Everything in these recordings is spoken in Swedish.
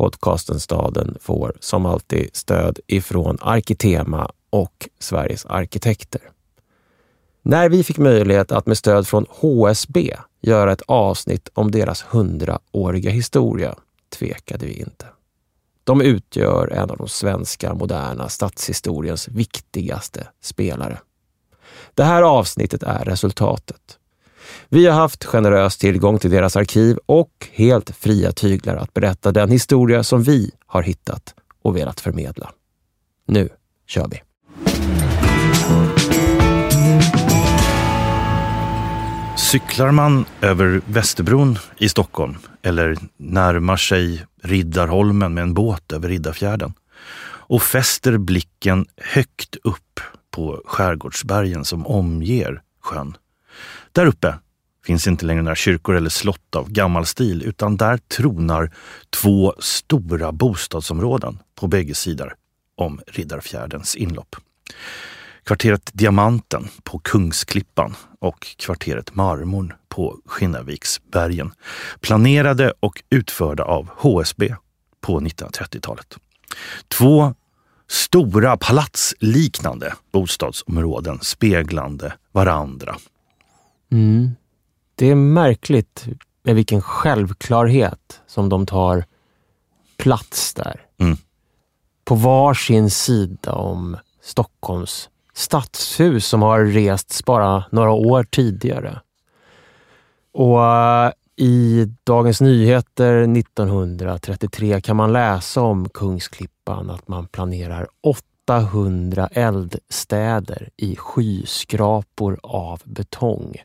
Podcasten Staden får som alltid stöd ifrån Arkitema och Sveriges arkitekter. När vi fick möjlighet att med stöd från HSB göra ett avsnitt om deras hundraåriga historia tvekade vi inte. De utgör en av de svenska moderna stadshistoriens viktigaste spelare. Det här avsnittet är resultatet. Vi har haft generös tillgång till deras arkiv och helt fria tyglar att berätta den historia som vi har hittat och velat förmedla. Nu kör vi! Cyklar man över Västerbron i Stockholm eller närmar sig Riddarholmen med en båt över Riddarfjärden och fäster blicken högt upp på skärgårdsbergen som omger sjön. Där uppe finns inte längre några kyrkor eller slott av gammal stil utan där tronar två stora bostadsområden på bägge sidor om Riddarfjärdens inlopp. Kvarteret Diamanten på Kungsklippan och kvarteret Marmorn på Skinnarviksbergen. Planerade och utförda av HSB på 1930-talet. Två stora palatsliknande bostadsområden speglande varandra. Mm. Det är märkligt med vilken självklarhet som de tar plats där. Mm. På var sin sida om Stockholms stadshus som har rests bara några år tidigare. Och eh, i Dagens Nyheter 1933 kan man läsa om Kungsklippan att man planerar 800 eldstäder i skyskrapor av betong.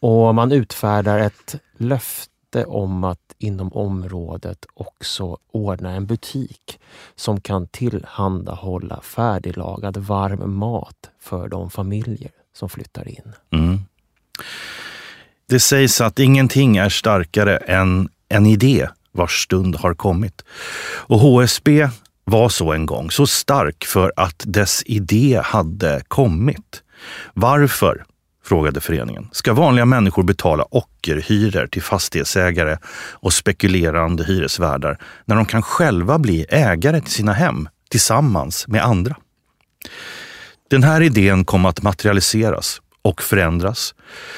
Och man utfärdar ett löfte om att inom området också ordna en butik som kan tillhandahålla färdiglagad varm mat för de familjer som flyttar in. Mm. Det sägs att ingenting är starkare än en idé vars stund har kommit. Och HSB var så en gång, så stark för att dess idé hade kommit. Varför frågade föreningen. Ska vanliga människor betala ockerhyror till fastighetsägare och spekulerande hyresvärdar när de kan själva bli ägare till sina hem tillsammans med andra? Den här idén kom att materialiseras och förändras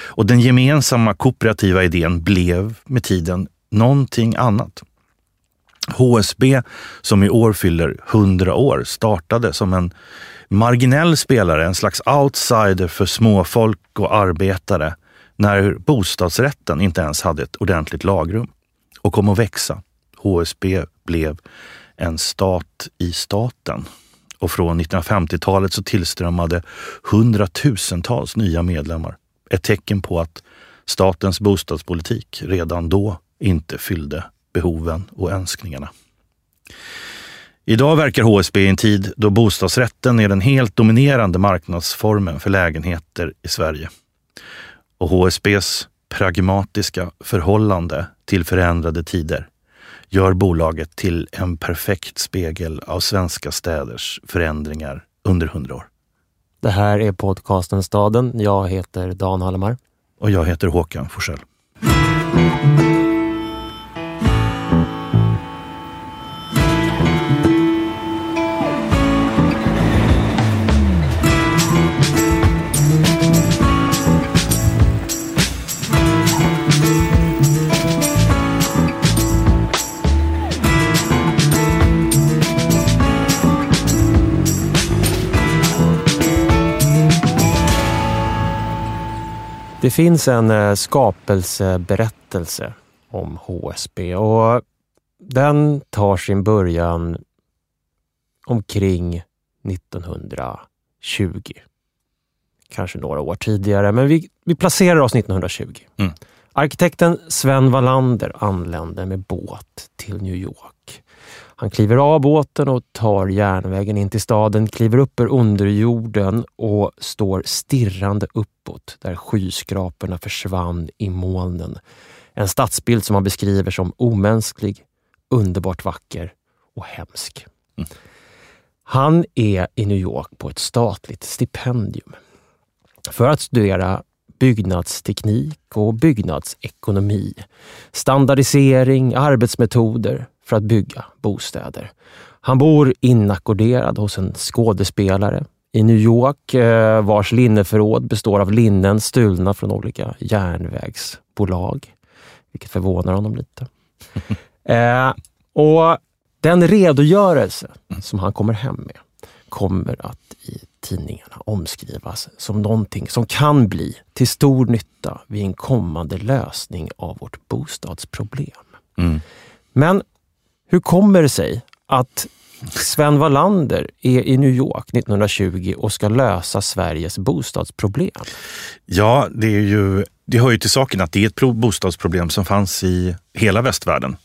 och den gemensamma kooperativa idén blev med tiden någonting annat. HSB, som i år fyller 100 år, startade som en marginell spelare, en slags outsider för småfolk och arbetare när bostadsrätten inte ens hade ett ordentligt lagrum och kom att växa. HSB blev en stat i staten och från 1950-talet så tillströmmade hundratusentals nya medlemmar. Ett tecken på att statens bostadspolitik redan då inte fyllde behoven och önskningarna. Idag verkar HSB i en tid då bostadsrätten är den helt dominerande marknadsformen för lägenheter i Sverige. Och HSBs pragmatiska förhållande till förändrade tider gör bolaget till en perfekt spegel av svenska städers förändringar under hundra år. Det här är podcasten Staden. Jag heter Dan Hallemar. Och jag heter Håkan Forsell. Det finns en eh, skapelseberättelse om HSB och den tar sin början omkring 1920. Kanske några år tidigare, men vi, vi placerar oss 1920. Mm. Arkitekten Sven Wallander anländer med båt till New York. Han kliver av båten och tar järnvägen in till staden, kliver upp ur underjorden och står stirrande uppåt där skyskraporna försvann i molnen. En stadsbild som han beskriver som omänsklig, underbart vacker och hemsk. Mm. Han är i New York på ett statligt stipendium för att studera byggnadsteknik och byggnadsekonomi, standardisering, arbetsmetoder för att bygga bostäder. Han bor inackorderad hos en skådespelare i New York eh, vars linneförråd består av linnen stulna från olika järnvägsbolag, vilket förvånar honom lite. Eh, och Den redogörelse som han kommer hem med kommer att i tidningarna omskrivas som någonting som kan bli till stor nytta vid en kommande lösning av vårt bostadsproblem. Mm. Men hur kommer det sig att Sven Wallander är i New York 1920 och ska lösa Sveriges bostadsproblem? Ja, det, är ju, det hör ju till saken att det är ett bostadsproblem som fanns i hela västvärlden.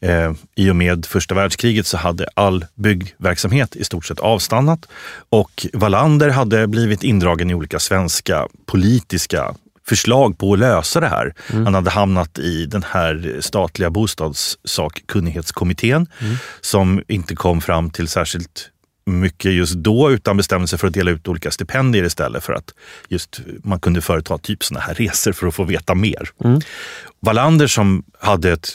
Eh, I och med första världskriget så hade all byggverksamhet i stort sett avstannat och Wallander hade blivit indragen i olika svenska politiska förslag på att lösa det här. Han hade hamnat i den här statliga bostadssakkunnighetskommittén som inte kom fram till särskilt mycket just då utan bestämde sig för att dela ut olika stipendier istället för att just man kunde företa typ såna här resor för att få veta mer. Wallander som hade ett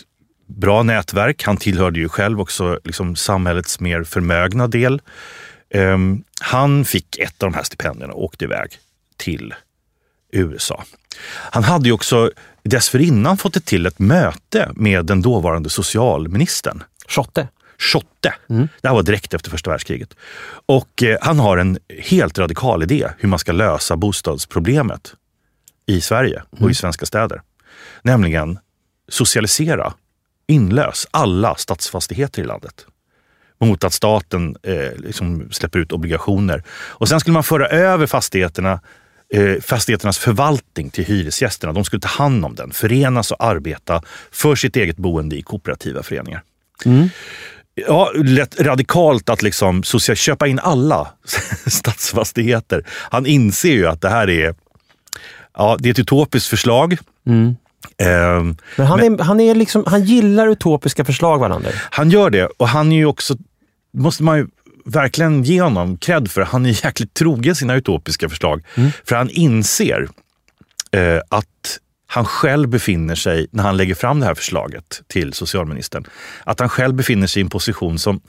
bra nätverk, han tillhörde ju själv också liksom samhällets mer förmögna del. Ehm, han fick ett av de här stipendierna och åkte iväg till USA. Han hade ju också dessförinnan fått till ett möte med den dåvarande socialministern. Schotte? Schotte. Det här var direkt efter första världskriget. Och eh, han har en helt radikal idé hur man ska lösa bostadsproblemet i Sverige och i svenska städer. Nämligen socialisera, inlös alla stadsfastigheter i landet mot att staten eh, liksom släpper ut obligationer. Och sen skulle man föra över fastigheterna, fastigheternas förvaltning till hyresgästerna. De skulle ta hand om den, förenas och arbeta för sitt eget boende i kooperativa föreningar. Ja, lätt radikalt att liksom social, köpa in alla stadsfastigheter. Han inser ju att det här är, ja, det är ett utopiskt förslag. Ehm, Men han, är, han, är liksom, han gillar utopiska förslag, Wallander. Han gör det och han är ju också, måste man ju verkligen ge honom cred för, han är jäkligt trogen sina utopiska förslag. För han inser eh, att han själv befinner sig, när han lägger fram det här förslaget till socialministern, att han själv befinner sig i en position som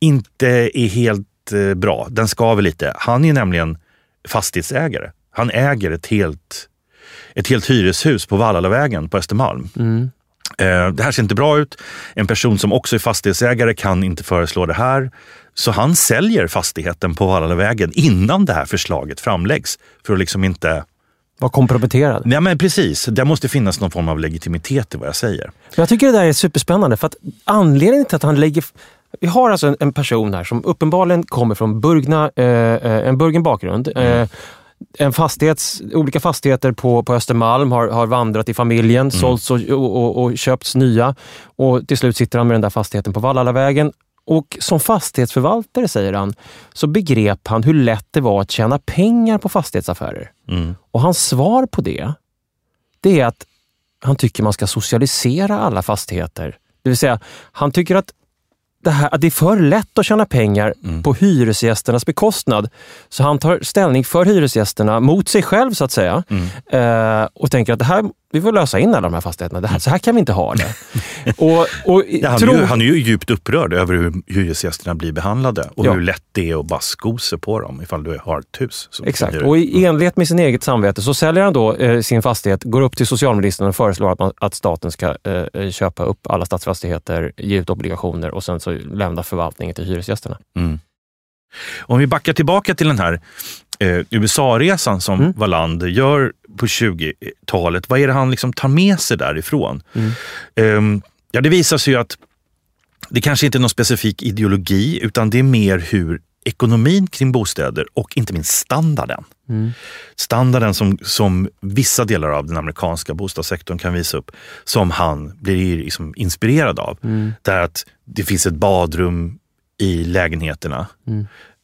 inte är helt eh, bra. Den skaver lite. Han är nämligen fastighetsägare. Han äger ett helt, ett helt hyreshus på Vallalavägen på Östermalm. Eh, Det här ser inte bra ut. En person som också är fastighetsägare kan inte föreslå det här. Så han säljer fastigheten på Vallalavägen innan det här förslaget framläggs. För att liksom inte... Var komprometterad. Nej men precis, det måste finnas någon form av legitimitet i vad jag säger. Jag tycker det där är superspännande för att anledningen till att han lägger... Vi har alltså en, en person här som uppenbarligen kommer från burgna, eh, eh, en burgen bakgrund. Eh, en fastighets, olika fastigheter på, på Östermalm har, har vandrat i familjen, sålts och, och, och, och köpts nya. Och till slut sitter han med den där fastigheten på Vallalavägen. Och som fastighetsförvaltare, säger han, så begrep han hur lätt det var att tjäna pengar på fastighetsaffärer. Och hans svar på det, det är att han tycker man ska socialisera alla fastigheter. Det vill säga, han tycker att det, här, att det är för lätt att tjäna pengar på hyresgästernas bekostnad. Så han tar ställning för hyresgästerna mot sig själv så att säga. Eh, och tänker att det här, vi får lösa in alla de här fastigheterna. Det här, så här kan vi inte ha det. och, och, Ja, han, tro- är ju, han är ju djupt upprörd över hur hyresgästerna blir behandlade och Ja. hur lätt det är att bara sko sig på dem ifall du har ett hus. Exakt, och i enlighet med sin eget samvete så säljer han då eh, sin fastighet, går upp till socialministern och föreslår att, man, att staten ska eh, eh, köpa upp alla stadsfastigheter, ge ut obligationer och sen så lämna förvaltningen till hyresgästerna. Om vi backar tillbaka till den här eh, USA-resan som Mm. Wallander gör på 20-talet. Vad är det han liksom tar med sig därifrån? Mm. Ehm, ja, det visar sig ju att det kanske inte är någon specifik ideologi utan det är mer hur ekonomin kring bostäder och inte minst standarden. Standarden som, som vissa delar av den amerikanska bostadssektorn kan visa upp, som han blir liksom inspirerad av. Där att det finns ett badrum i lägenheterna,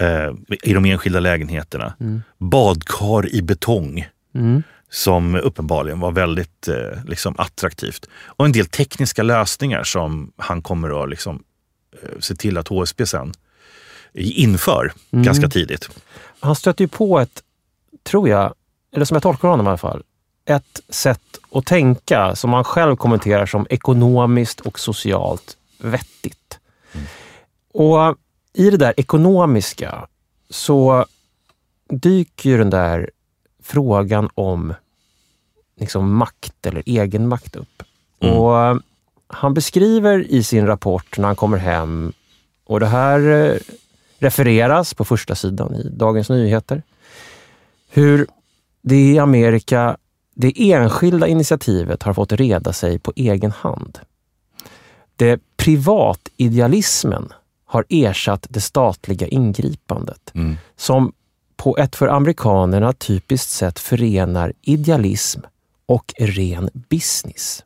eh, i de enskilda lägenheterna. Badkar i betong som uppenbarligen var väldigt eh, liksom attraktivt. Och en del tekniska lösningar som han kommer att liksom, eh, se till att HSB sen inför ganska tidigt. Han stöter ju på ett, tror jag, eller som jag tolkar honom i alla fall, ett sätt att tänka som han själv kommenterar som ekonomiskt och socialt vettigt. Och i det där ekonomiska så dyker ju den där frågan om liksom makt eller egenmakt upp. Mm. Och han beskriver i sin rapport när han kommer hem, och det här eh, refereras på första sidan i Dagens Nyheter, hur det i Amerika, det enskilda initiativet har fått reda sig på egen hand. Det privatidealismen har ersatt det statliga ingripandet Mm. som på ett för amerikanerna typiskt sätt förenar idealism och ren business.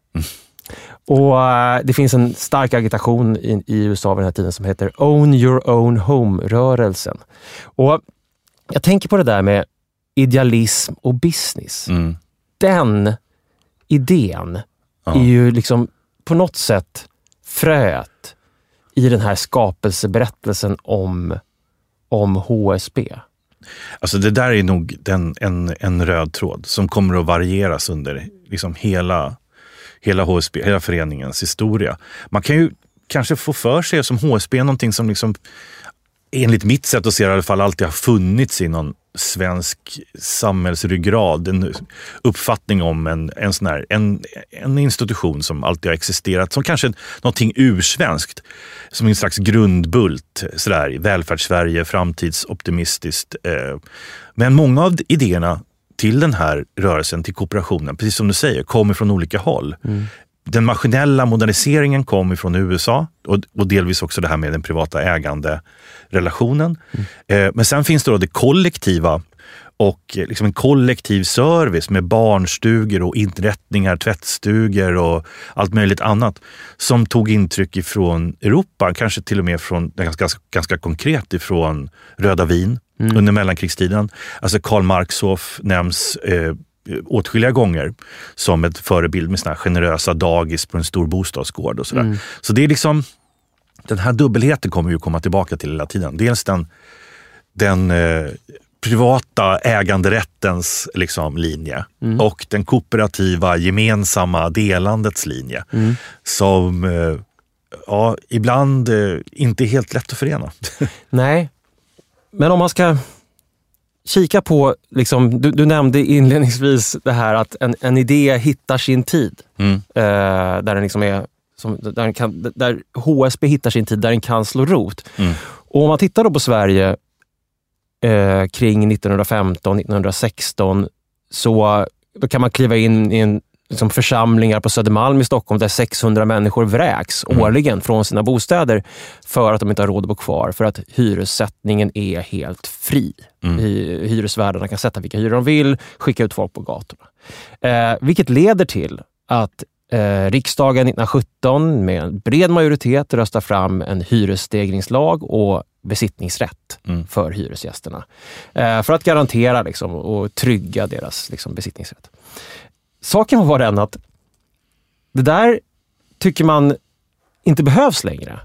Och eh, Det finns en stark agitation i, i USA vid den här tiden som heter Own your own home-rörelsen. Och Jag tänker på det där med idealism och business. Mm. Den idén Ja. är ju liksom på något sätt fröet i den här skapelseberättelsen om, om HSB. Alltså det där är nog den, en, en röd tråd som kommer att varieras under liksom hela, hela HSB, hela föreningens historia. Man kan ju kanske få för sig som HSB någonting som liksom, enligt mitt sätt att se det i alla fall alltid har funnits i någon svensk samhällsryggrad. En uppfattning om en, en, sån här, en, en institution som alltid har existerat som kanske någonting ursvenskt. Som en slags grundbult. Sådär, Välfärdssverige, framtidsoptimistiskt. Eh. Men många av idéerna till den här rörelsen, till kooperationen, precis som du säger, kommer från olika håll. Mm. Den maskinella moderniseringen kom ifrån USA och, och delvis också det här med den privata äganderelationen. Eh, men sen finns det då det kollektiva och eh, liksom en kollektiv service med barnstugor och inrättningar, tvättstugor och allt möjligt annat som tog intryck ifrån Europa, kanske till och med från, ganska, ganska konkret ifrån Röda vin under mellankrigstiden. Alltså Karl Marxhoff nämns eh, åtskilliga gånger som ett förebild med såna generösa dagis på en stor bostadsgård och sådär. Så det är liksom, den här dubbelheten kommer att komma tillbaka till hela tiden. Dels den, den eh, privata äganderättens liksom, linje och den kooperativa gemensamma delandets linje. Som eh, ja, ibland eh, inte är helt lätt att förena. Nej, men om man ska kika på, liksom, du, du nämnde inledningsvis det här att en, en idé hittar sin tid. Mm. Eh, där, den liksom är, som, där, den kan, där HSB hittar sin tid, där den kan slå rot. Mm. Och om man tittar då på Sverige eh, kring 1915, 1916, så då kan man kliva in i en liksom församlingar på Södermalm i Stockholm där 600 människor vräks Mm. årligen från sina bostäder för att de inte har råd att bo kvar, för att hyressättningen är helt fri. Mm. Hy- Hyresvärdarna kan sätta vilka hyror de vill, skicka ut folk på gatorna. Eh, vilket leder till att eh, riksdagen 1917 med en bred majoritet röstar fram en hyresstegringslag och besittningsrätt Mm. för hyresgästerna. Eh, för att garantera liksom, och trygga deras liksom, besittningsrätt. Saken var den att det där tycker man inte behövs längre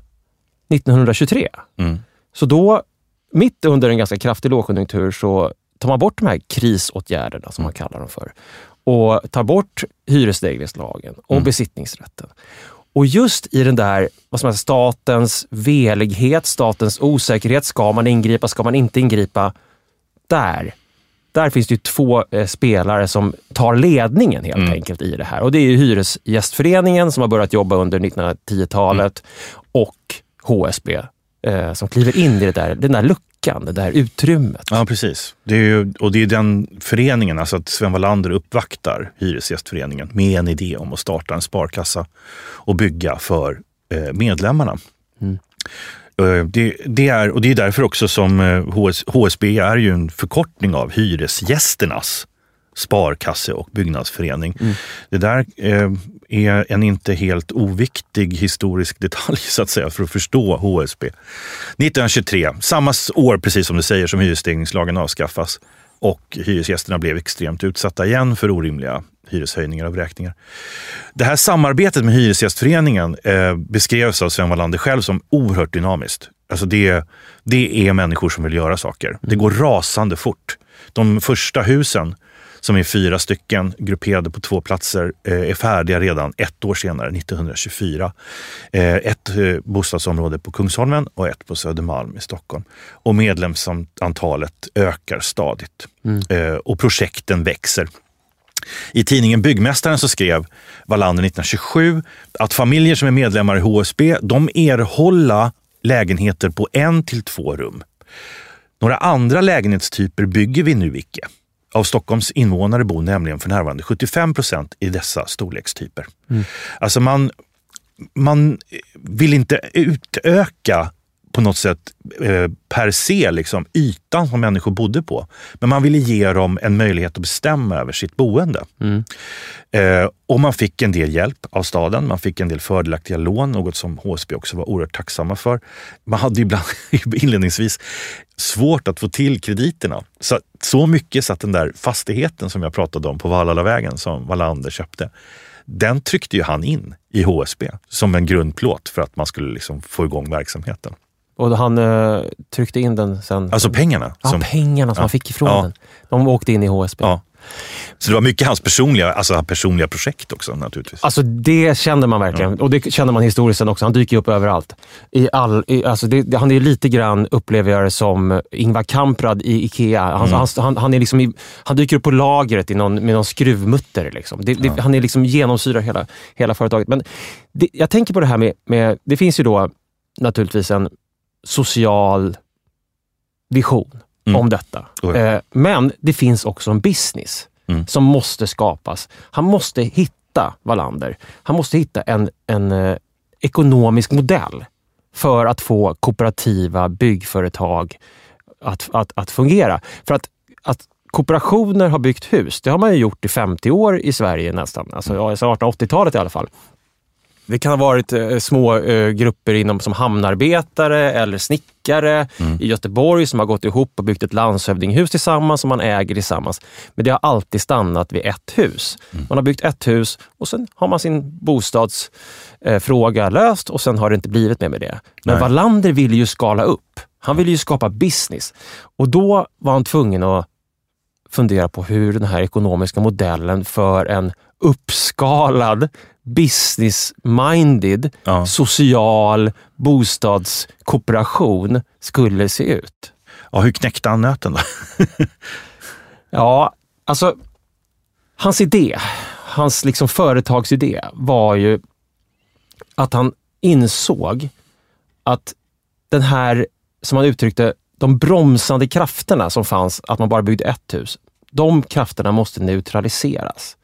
1923. Mm. Så då, mitt under en ganska kraftig lågkonjunktur, så tar man bort de här krisåtgärderna, som man kallar dem för, och tar bort hyresstegringslagen och Mm. besittningsrätten. Och just i den där vad man säga, statens velighet, statens osäkerhet, ska man ingripa, ska man inte ingripa? Där, där finns det ju två eh, spelare som tar ledningen helt Mm. enkelt i det här. Och Det är ju Hyresgästföreningen som har börjat jobba under 1910-talet och HSB eh, som kliver in i det där, den där luckan, det där utrymmet. Ja, precis. Det är ju, och det är den föreningen, alltså att Sven Wallander uppvaktar Hyresgästföreningen med en idé om att starta en sparkassa och bygga för eh, medlemmarna. Mm. Eh, Det, det är, och det är därför också som eh, HS, HSB är ju en förkortning av Hyresgästernas sparkasse och byggnadsförening. Mm. Det där eh, är en inte helt oviktig historisk detalj så att säga för att förstå HSB. 1923, samma år precis som du säger som hyresstegringslagen avskaffas och hyresgästerna blev extremt utsatta igen för orimliga hyreshöjningar och vräkningar. Det här samarbetet med Hyresgästföreningen eh, beskrevs av Sven Wallander själv som oerhört dynamiskt. Alltså det, det är människor som vill göra saker. Det går rasande fort. De första husen som är fyra stycken grupperade på två platser, eh, är färdiga redan ett år senare, 1924. Eh, ett eh, bostadsområde på Kungsholmen och ett på Södermalm i Stockholm. Och medlemsantalet ökar stadigt mm. och projekten växer. I tidningen Byggmästaren så skrev Wallander 1927 att familjer som är medlemmar i HSB, de erhålla lägenheter på en till två rum. Några andra lägenhetstyper bygger vi nu icke. Av Stockholms invånare bor nämligen för närvarande 75 procent i dessa storlekstyper. Mm. Alltså man, man vill inte utöka på något sätt eh, per se liksom, ytan som människor bodde på. Men man ville ge dem en möjlighet att bestämma över sitt boende. Mm. Eh, och man fick en del hjälp av staden. Man fick en del fördelaktiga lån, något som HSB också var oerhört tacksamma för. Man hade ibland inledningsvis svårt att få till krediterna. Så, så mycket så att den där fastigheten som jag pratade om på Vallalavägen som Wallander köpte, den tryckte ju han in i HSB som en grundplåt för att man skulle liksom få igång verksamheten. Och han uh, tryckte in den sen? Alltså pengarna? Ja, som, pengarna som ja, han fick ifrån ja. den. De åkte in i HSB. Ja. Så det var mycket hans personliga, alltså personliga projekt också naturligtvis? Alltså det kände man verkligen. Ja. Och det känner man historiskt också. Han dyker upp överallt. I all, i, alltså det, han är lite grann, upplever jag det, som Ingvar Kamprad i Ikea. Han, mm. han, han, är liksom i, han dyker upp på lagret i någon, med någon skruvmutter. Liksom. Det, det, Han är liksom genomsyrar hela, hela företaget. Men jag tänker på det här med, med, det finns ju då naturligtvis en social vision mm. om detta. Eh, men det finns också en business mm. som måste skapas. Han måste hitta, Wallander, han måste hitta en, en eh, ekonomisk modell för att få kooperativa byggföretag att, att, att fungera. För att, att kooperationer har byggt hus, det har man ju gjort i 50 år i Sverige nästan. Alltså, ja, 1880-talet i alla fall. Det kan ha varit eh, små eh, grupper inom som hamnarbetare eller snickare mm. i Göteborg som har gått ihop och byggt ett landshövdinghus tillsammans som man äger tillsammans. Men det har alltid stannat vid ett hus. Mm. Man har byggt ett hus och sen har man sin bostadsfråga eh, löst och sen har det inte blivit mer med det. Men Nej. Wallander ville ju skala upp. Han ville ju skapa business och då var han tvungen att fundera på hur den här ekonomiska modellen för en uppskalad business-minded, ja. social bostadskooperation skulle se ut. Ja, hur knäckte han nöten då? ja, alltså hans idé, hans liksom företagsidé var ju att han insåg att den här, som han uttryckte, de bromsande krafterna som fanns, att man bara byggde ett hus, de krafterna måste neutraliseras.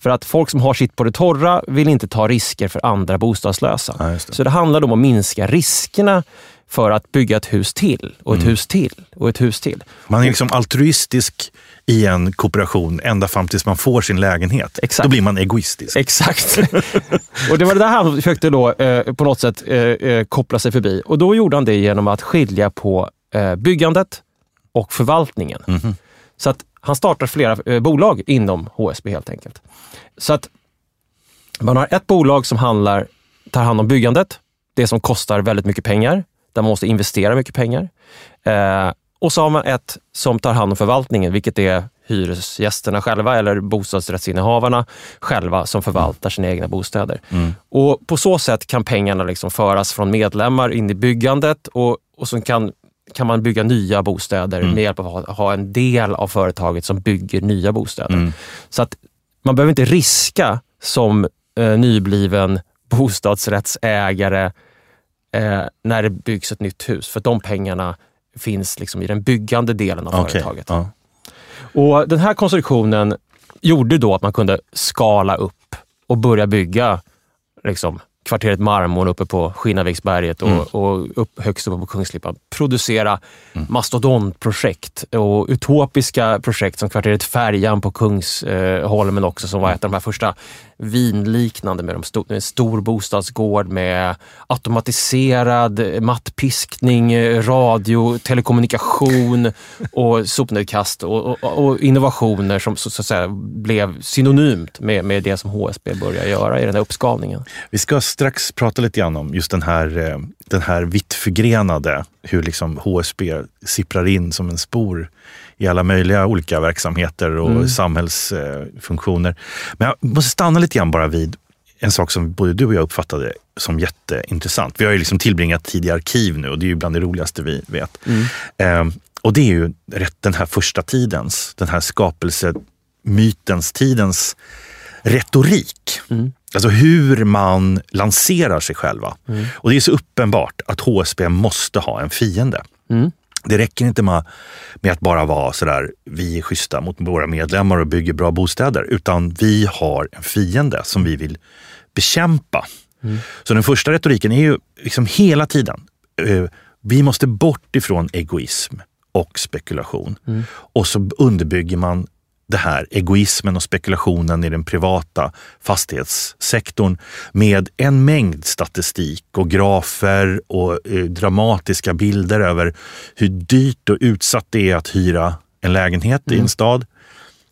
För att folk som har sitt på det torra vill inte ta risker för andra bostadslösa. Ja, det. Så det handlar om att minska riskerna för att bygga ett hus till och ett mm. hus till och ett hus till. Man är liksom altruistisk i en kooperation ända fram tills man får sin lägenhet. Exakt. Då blir man egoistisk. Exakt. och det var det där han försökte då, eh, på något sätt eh, eh, koppla sig förbi. Och då gjorde han det genom att skilja på eh, byggandet och förvaltningen. Mm. Så att han startar flera eh, bolag inom HSB helt enkelt. Så att man har ett bolag som handlar, tar hand om byggandet, det som kostar väldigt mycket pengar, där man måste investera mycket pengar. Eh, och så har man ett som tar hand om förvaltningen, vilket är hyresgästerna själva eller bostadsrättsinnehavarna själva som förvaltar sina egna bostäder. Mm. Och På så sätt kan pengarna liksom föras från medlemmar in i byggandet och, och så kan kan man bygga nya bostäder mm. med hjälp av att ha en del av företaget som bygger nya bostäder. Mm. Så att man behöver inte riska som eh, nybliven bostadsrättsägare eh, när det byggs ett nytt hus. För de pengarna finns liksom i den byggande delen av okay. företaget. Ja. Och Den här konstruktionen gjorde då att man kunde skala upp och börja bygga liksom, kvarteret Marmorn uppe på Skinnarviksberget och, mm. och upp, högst uppe på Kungsklippan. Producera mm. mastodontprojekt och utopiska projekt som kvarteret Färjan på Kungsholmen också som var ett av de här första vinliknande med de sto en stor bostadsgård med automatiserad mattpiskning, radio, telekommunikation och sopnedkast och, och, och, innovationer som så, så, att säga blev synonymt med, med det som HSB börjar göra i den här uppskalningen. Vi ska strax prata lite grann om just den här, eh, den här vitt förgrenade, hur liksom HSB sipprar in som en spor i alla möjliga olika verksamheter och mm. samhällsfunktioner. Men jag måste stanna lite grann bara vid en sak som både du och jag uppfattade som jätteintressant. Vi har ju liksom tillbringat tid i arkiv nu och det är ju bland det roligaste vi vet. Mm. Eh, och det är ju rätt den här första tidens, den här skapelsemytens tidens retorik. Mm. Alltså hur man lanserar sig själva. Mm. Och det är så uppenbart att HSB måste ha en fiende. Mm. Det räcker inte med, med att bara vara sådär, vi är schyssta mot våra medlemmar och bygger bra bostäder, utan vi har en fiende som vi vill bekämpa. Mm. Så den första retoriken är ju liksom hela tiden, eh, vi måste bort ifrån egoism och spekulation. Mm. Och så underbygger man det här egoismen och spekulationen i den privata fastighetssektorn med en mängd statistik och grafer och eh, dramatiska bilder över hur dyrt och utsatt det är att hyra en lägenhet mm. i en mm. stad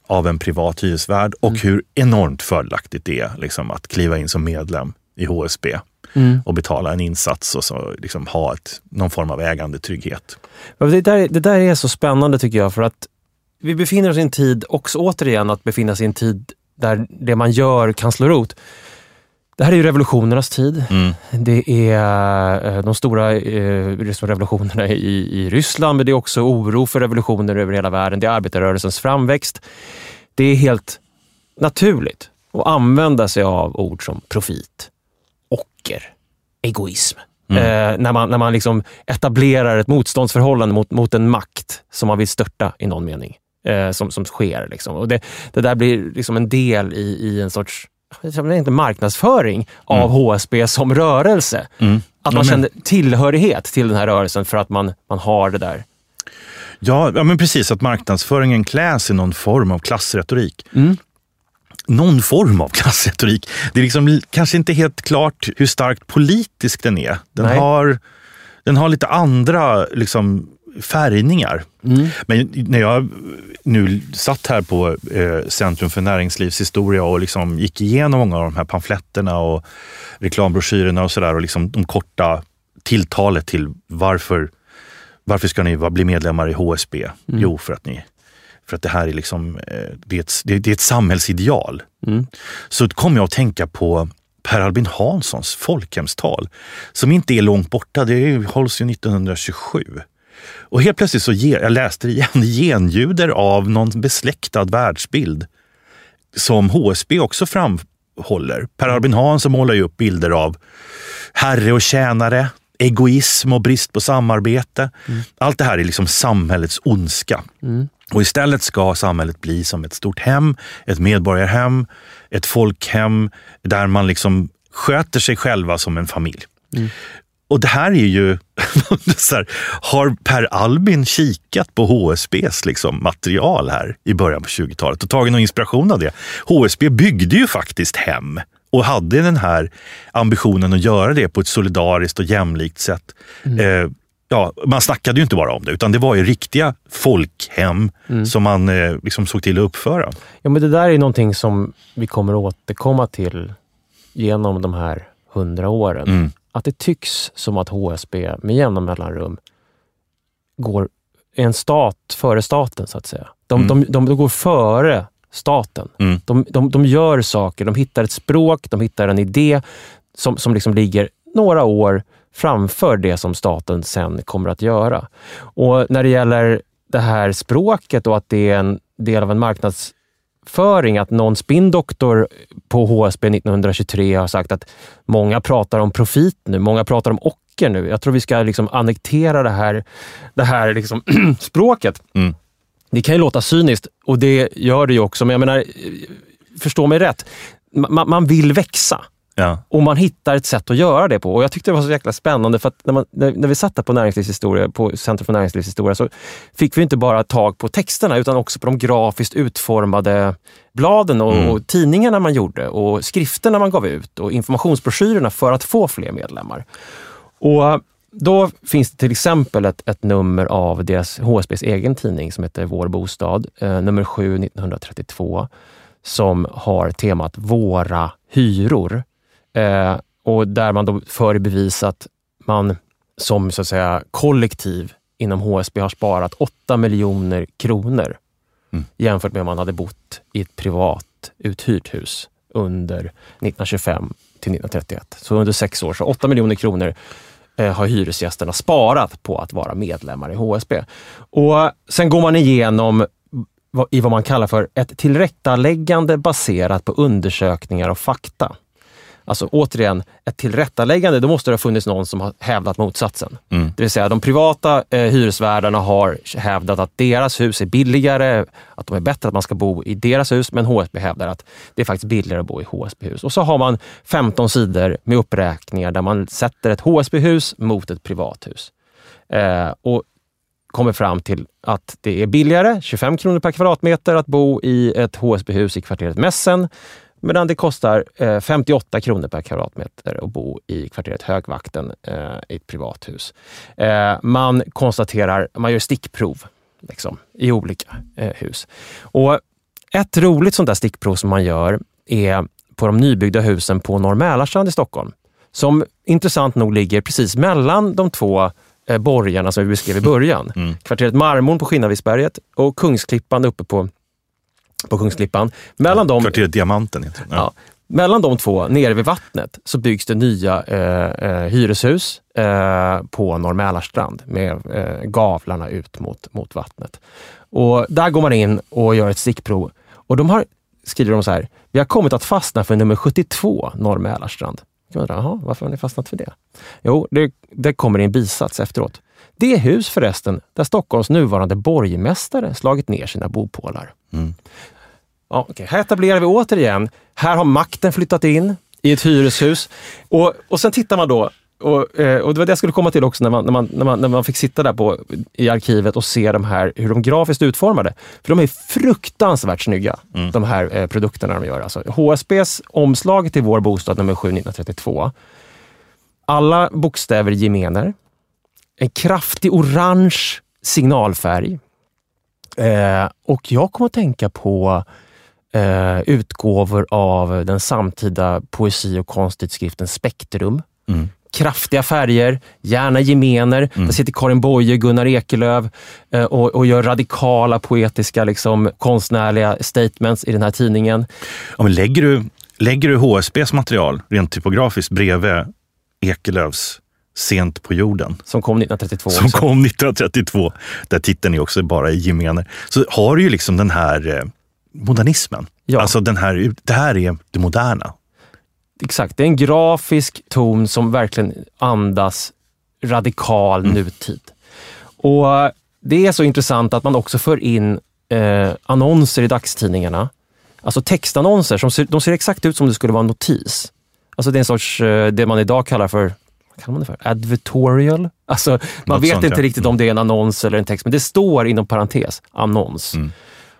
av en privat hyresvärd och mm. hur enormt fördelaktigt det är liksom, att kliva in som medlem i HSB. Mm. och betala en insats och så liksom ha ett, någon form av ägandetrygghet. Det där, det där är så spännande tycker jag, för att vi befinner oss i en tid, också återigen att befinna sig i en tid där det man gör kan slå rot. Det här är ju revolutionernas tid. Mm. Det är eh, de stora eh, revolutionerna i, i Ryssland, men det är också oro för revolutioner över hela världen. Det är arbetarrörelsens framväxt. Det är helt naturligt att använda sig av ord som profit, ocker, egoism. Mm. Eh, när man, när man liksom etablerar ett motståndsförhållande mot, mot en makt som man vill störta i någon mening eh, som, som sker. Liksom. Och det, det där blir liksom en del i, i en sorts inte marknadsföring av mm. HSB som rörelse. Mm. Att man ja, känner tillhörighet till den här rörelsen för att man, man har det där. Ja, ja, men precis. Att marknadsföringen kläs i någon form av klassretorik. Mm. Någon form av klassretorik. Det är liksom kanske inte helt klart hur starkt politisk den är. Den, har, den har lite andra liksom, färgningar. Mm. Men när jag nu satt här på eh, Centrum för näringslivshistoria och liksom gick igenom många av de här pamfletterna och reklambroschyrerna och sådär och liksom de korta tilltalet till varför, varför ska ni bli medlemmar i HSB? Mm. Jo, för att ni för att det här är, liksom, eh, det är, ett, det är ett samhällsideal. Mm. Så kom jag att tänka på Per Albin Hanssons folkhemstal som inte är långt borta. Det hålls ju 1927. Och helt plötsligt så ge, jag läste igen, genljuder av någon besläktad världsbild som HSB också framhåller. Per Albin Hansson målar ju upp bilder av herre och tjänare, egoism och brist på samarbete. Mm. Allt det här är liksom samhällets ondska. Mm. Och istället ska samhället bli som ett stort hem, ett medborgarhem, ett folkhem där man liksom sköter sig själva som en familj. Mm. Och det här är ju, här, har Per Albin kikat på HSBs liksom, material här i början på 20-talet och tagit någon inspiration av det? HSB byggde ju faktiskt hem och hade den här ambitionen att göra det på ett solidariskt och jämlikt sätt. Mm. Eh, ja, man snackade ju inte bara om det, utan det var ju riktiga folkhem mm. som man eh, liksom såg till att uppföra. Ja, men det där är någonting som vi kommer återkomma till genom de här hundra åren. Mm att det tycks som att HSB med jämna mellanrum går en stat före staten, så att säga. De, mm. de, de, de går före staten. Mm. De, de, de gör saker, de hittar ett språk, de hittar en idé som, som liksom ligger några år framför det som staten sen kommer att göra. Och När det gäller det här språket och att det är en del av en marknads marknadsföring att någon spindoktor på HSB 1923 har sagt att många pratar om profit nu, många pratar om ocker nu. Jag tror vi ska liksom annektera det här, det här liksom språket. Mm. Det kan ju låta cyniskt och det gör det ju också, men jag menar, förstå mig rätt. Man, man vill växa. Ja. Och man hittar ett sätt att göra det på. Och Jag tyckte det var så jäkla spännande, för när, man, när, när vi satt där på näringslivshistoria, på Centrum för näringslivshistoria, så fick vi inte bara tag på texterna, utan också på de grafiskt utformade bladen och, mm. och tidningarna man gjorde och skrifterna man gav ut och informationsbroschyrerna för att få fler medlemmar. Och då finns det till exempel ett, ett nummer av deras HSBs egen tidning som heter Vår bostad, eh, nummer 7 1932, som har temat Våra hyror. Eh, och där man då för i bevis att man som så att säga, kollektiv inom HSB har sparat 8 miljoner kronor mm. jämfört med om man hade bott i ett privat uthyrt hus under 1925 till 1931. Så under sex år, så 8 miljoner kronor eh, har hyresgästerna sparat på att vara medlemmar i HSB. Och Sen går man igenom i vad man kallar för ett tillrättaläggande baserat på undersökningar och fakta. Alltså återigen, ett tillrättaläggande, då måste det ha funnits någon som har hävdat motsatsen. Mm. Det vill säga de privata eh, hyresvärdarna har hävdat att deras hus är billigare, att de är bättre, att man ska bo i deras hus, men HSB hävdar att det är faktiskt billigare att bo i HSB-hus. Och så har man 15 sidor med uppräkningar där man sätter ett HSB-hus mot ett privathus. Eh, och kommer fram till att det är billigare, 25 kronor per kvadratmeter, att bo i ett HSB-hus i kvarteret Mässen Medan det kostar eh, 58 kronor per kvadratmeter att bo i kvarteret Högvakten eh, i ett privathus. Eh, man konstaterar, man gör stickprov liksom, i olika eh, hus. Och ett roligt sånt där stickprov som man gör är på de nybyggda husen på Norr Mälarstrand i Stockholm. Som intressant nog ligger precis mellan de två eh, borgarna som vi beskrev i början. Mm. Kvarteret Marmorn på Skinnarvidsberget och Kungsklippan uppe på på Kungsklippan. Mellan dem, Kvarteret Diamanten heter ja. ja. Mellan de två, nere vid vattnet, så byggs det nya eh, eh, hyreshus eh, på Norr med eh, gavlarna ut mot, mot vattnet. Och där går man in och gör ett stickprov. Och de har, skriver de så här, vi har kommit att fastna för nummer 72, Norr Mälarstrand. Varför har ni fastnat för det? Jo, det, det kommer i en bisats efteråt. Det hus förresten där Stockholms nuvarande borgmästare slagit ner sina bopålar. Mm. Ja, okay. Här etablerar vi återigen, här har makten flyttat in i ett hyreshus. Och, och sen tittar man då, och, eh, och det var det jag skulle komma till också när man, när man, när man, när man fick sitta där på, i arkivet och se de här, hur de grafiskt utformade. För de är fruktansvärt snygga, mm. de här eh, produkterna de gör. Alltså, HSBs omslag till Vår bostad nummer 7 1932. Alla bokstäver gemener. En kraftig orange signalfärg. Eh, och jag kommer att tänka på eh, utgåvor av den samtida poesi och konsttidskriften Spektrum. Mm. Kraftiga färger, gärna gemener. Mm. Där sitter Karin Boye, Gunnar Ekelöf eh, och, och, gör radikala poetiska liksom, konstnärliga statements i den här tidningen. Ja, men lägger, du, lägger du HSBs material rent typografiskt bredvid Ekelöfs Sent på jorden. Som kom 1932. Som också. kom 1932. Där titeln är också bara i gemener. Så har du ju liksom den här eh, modernismen. Ja. Alltså den här, det här är det moderna. Exakt, det är en grafisk ton som verkligen andas radikal mm. nutid. Och Det är så intressant att man också för in eh, annonser i dagstidningarna. Alltså textannonser, som ser, de ser exakt ut som det skulle vara en notis. Alltså det är en sorts, eh, det man idag kallar för vad kallar man det för? Advertorial? Alltså, man Något vet sånt, inte ja. riktigt om mm. det är en annons eller en text, men det står inom parentes annons. Mm.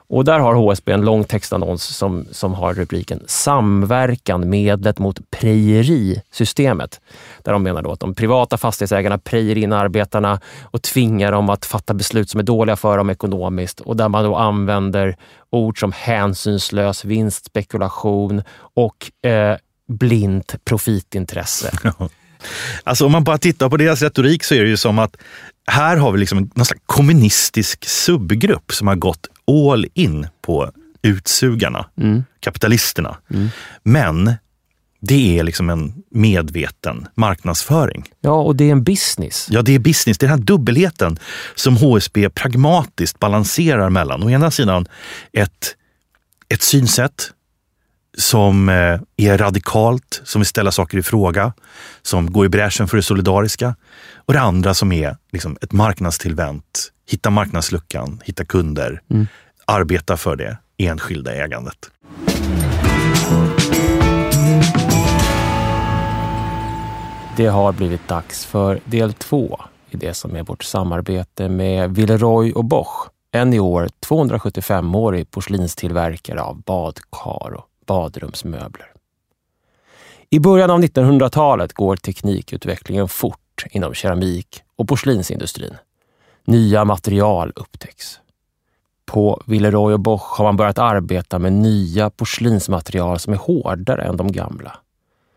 Och där har HSB en lång textannons som, som har rubriken Samverkan, medlet mot prejerisystemet. Där de menar då att de privata fastighetsägarna prejer in arbetarna och tvingar dem att fatta beslut som är dåliga för dem ekonomiskt och där man då använder ord som hänsynslös vinstspekulation och eh, blint profitintresse. Alltså om man bara tittar på deras retorik så är det ju som att här har vi liksom en slags kommunistisk subgrupp som har gått all in på utsugarna, mm. kapitalisterna. Mm. Men det är liksom en medveten marknadsföring. Ja, och det är en business. Ja, det är business. Det är den här dubbelheten som HSB pragmatiskt balanserar mellan. Å ena sidan ett, ett synsätt som eh, är radikalt, som vill ställa saker i fråga, som går i bräschen för det solidariska. Och det andra som är liksom ett marknadstillvänt, hitta marknadsluckan, hitta kunder, mm. arbeta för det enskilda ägandet. Det har blivit dags för del två i det som är vårt samarbete med Villeroy och Bosch. En i år 275-årig porslinstillverkare av badkar och badrumsmöbler. I början av 1900-talet går teknikutvecklingen fort inom keramik och porslinsindustrin. Nya material upptäcks. På Villeroy och Bosch har man börjat arbeta med nya porslinsmaterial som är hårdare än de gamla.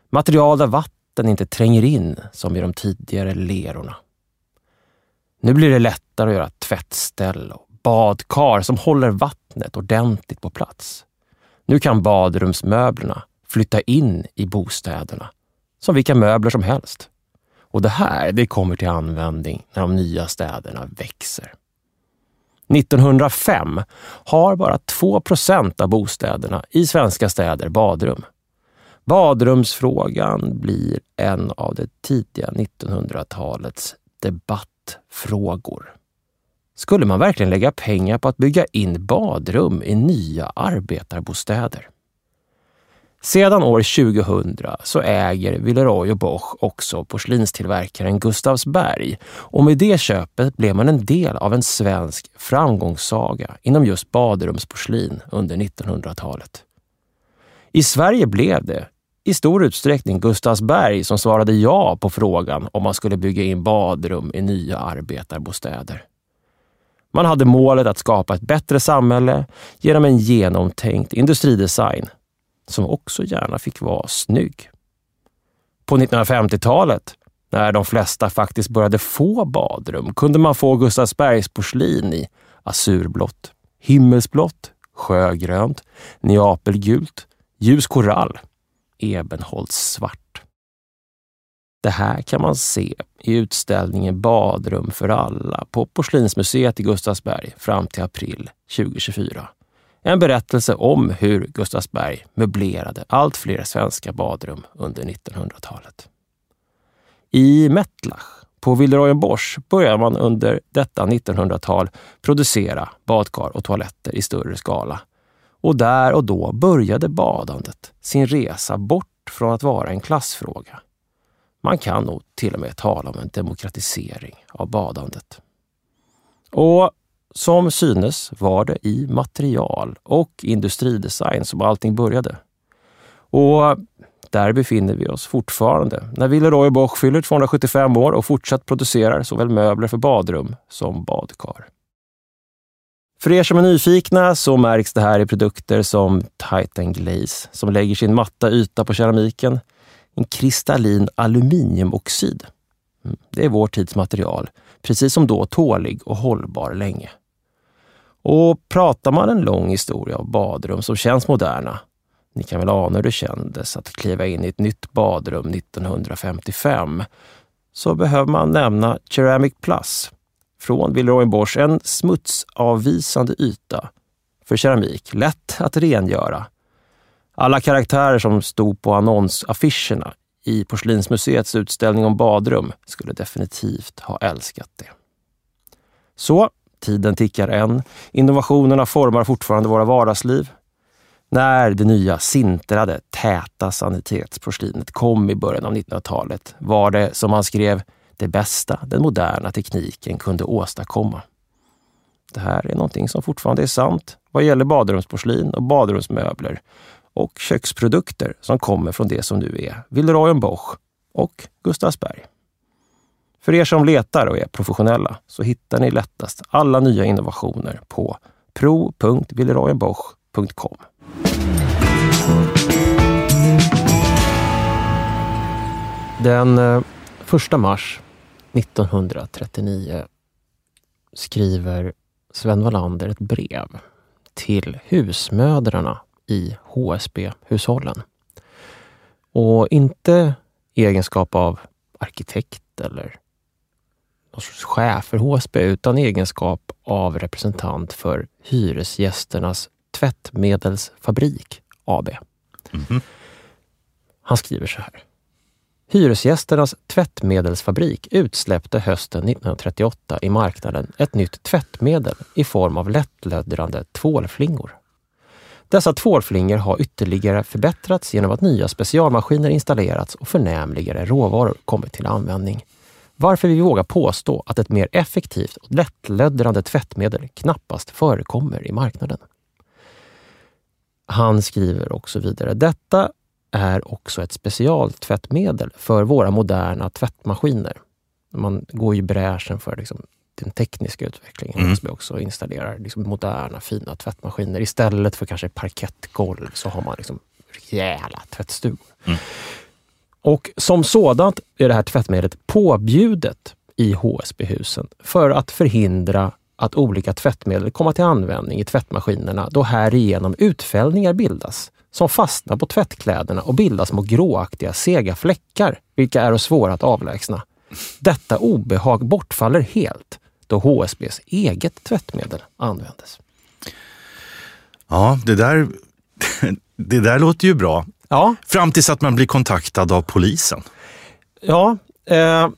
Material där vatten vatten inte tränger in som i de tidigare lerorna. Nu blir det lättare att göra tvättställ och badkar som håller vattnet ordentligt på plats. Nu kan badrumsmöblerna flytta in i bostäderna som vilka möbler som helst. Och det här det kommer till användning när de nya städerna växer. 1905 har bara 2 procent av bostäderna i svenska städer badrum. Badrumsfrågan blir en av det tidiga 1900-talets debattfrågor. Skulle man verkligen lägga pengar på att bygga in badrum i nya arbetarbostäder? Sedan år 2000 så äger Villeroy och Boch också porslinstillverkaren Gustavsberg och med det köpet blev man en del av en svensk framgångssaga inom just badrumsporslin under 1900-talet. I Sverige blev det i stor utsträckning Gustavsberg som svarade ja på frågan om man skulle bygga in badrum i nya arbetarbostäder. Man hade målet att skapa ett bättre samhälle genom en genomtänkt industridesign som också gärna fick vara snygg. På 1950-talet, när de flesta faktiskt började få badrum, kunde man få Gustavsbergs porslin i azurblått, himmelsblått, sjögrönt, neapelgult, ljus korall, ebenholtssvart. Det här kan man se i utställningen Badrum för alla på Porslinsmuseet i Gustavsberg fram till april 2024. En berättelse om hur Gustavsberg möblerade allt fler svenska badrum under 1900-talet. I Mettlach på Villeroyenbosch började man under detta 1900-tal producera badkar och toaletter i större skala. Och där och då började badandet sin resa bort från att vara en klassfråga. Man kan nog till och med tala om en demokratisering av badandet. Och som synes var det i material och industridesign som allting började. Och där befinner vi oss fortfarande när Villeroy Boch fyller 275 år och fortsatt producerar såväl möbler för badrum som badkar. För er som är nyfikna så märks det här i produkter som Titan Glaze som lägger sin matta yta på keramiken. En kristallin aluminiumoxid. Mm, det är vår tids material, precis som då tålig och hållbar länge. Och pratar man en lång historia av badrum som känns moderna, ni kan väl ana hur det kändes att kliva in i ett nytt badrum 1955, så behöver man nämna Ceramic Plus från Villeroy Bosch, en smutsavvisande yta för keramik, lätt att rengöra. Alla karaktärer som stod på annonsaffischerna i Porslinsmuseets utställning om badrum skulle definitivt ha älskat det. Så Tiden tickar än. Innovationerna formar fortfarande våra vardagsliv. När det nya sintrade, täta sanitetsporslinet kom i början av 1900-talet var det, som han skrev, det bästa den moderna tekniken kunde åstadkomma. Det här är någonting som fortfarande är sant vad gäller badrumsporslin och badrumsmöbler och köksprodukter som kommer från det som nu är Villeroy Boch och Gustavsberg. För er som letar och är professionella så hittar ni lättast alla nya innovationer på pro.villeroybosch.com. Den eh, 1 mars 1939 skriver Sven Wallander ett brev till husmödrarna i HSB-hushållen. Och inte i egenskap av arkitekt eller någon sorts chef för HSB utan egenskap av representant för Hyresgästernas tvättmedelsfabrik AB. Mm -hmm. Han skriver så här. Hyresgästernas tvättmedelsfabrik utsläppte hösten 1938 i marknaden ett nytt tvättmedel i form av lättlöddrande tvålflingor. Dessa tvålflingor har ytterligare förbättrats genom att nya specialmaskiner installerats och förnämligare råvaror kommit till användning varför vi vågar påstå att ett mer effektivt och lättlöddrande tvättmedel knappast förekommer i marknaden. Han skriver också vidare. Detta är också ett specialtvättmedel för våra moderna tvättmaskiner. Man går ju bräschen för liksom den tekniska utvecklingen. Mm. Vi också installerar liksom moderna fina tvättmaskiner. Istället för kanske parkettgolv så har man liksom rejäla tvättstugor. Mm. Och som sådant är det här tvättmedlet påbjudet i HSB-husen för att förhindra att olika tvättmedel kommer till användning i tvättmaskinerna då härigenom utfällningar bildas som fastnar på tvättkläderna och bildar små gråaktiga sega fläckar, vilka är svåra att avlägsna. Detta obehag bortfaller helt då HSBs eget tvättmedel användes. Ja, det där, det där låter ju bra. Ja. Fram tills att man blir kontaktad av polisen. Ja, eh,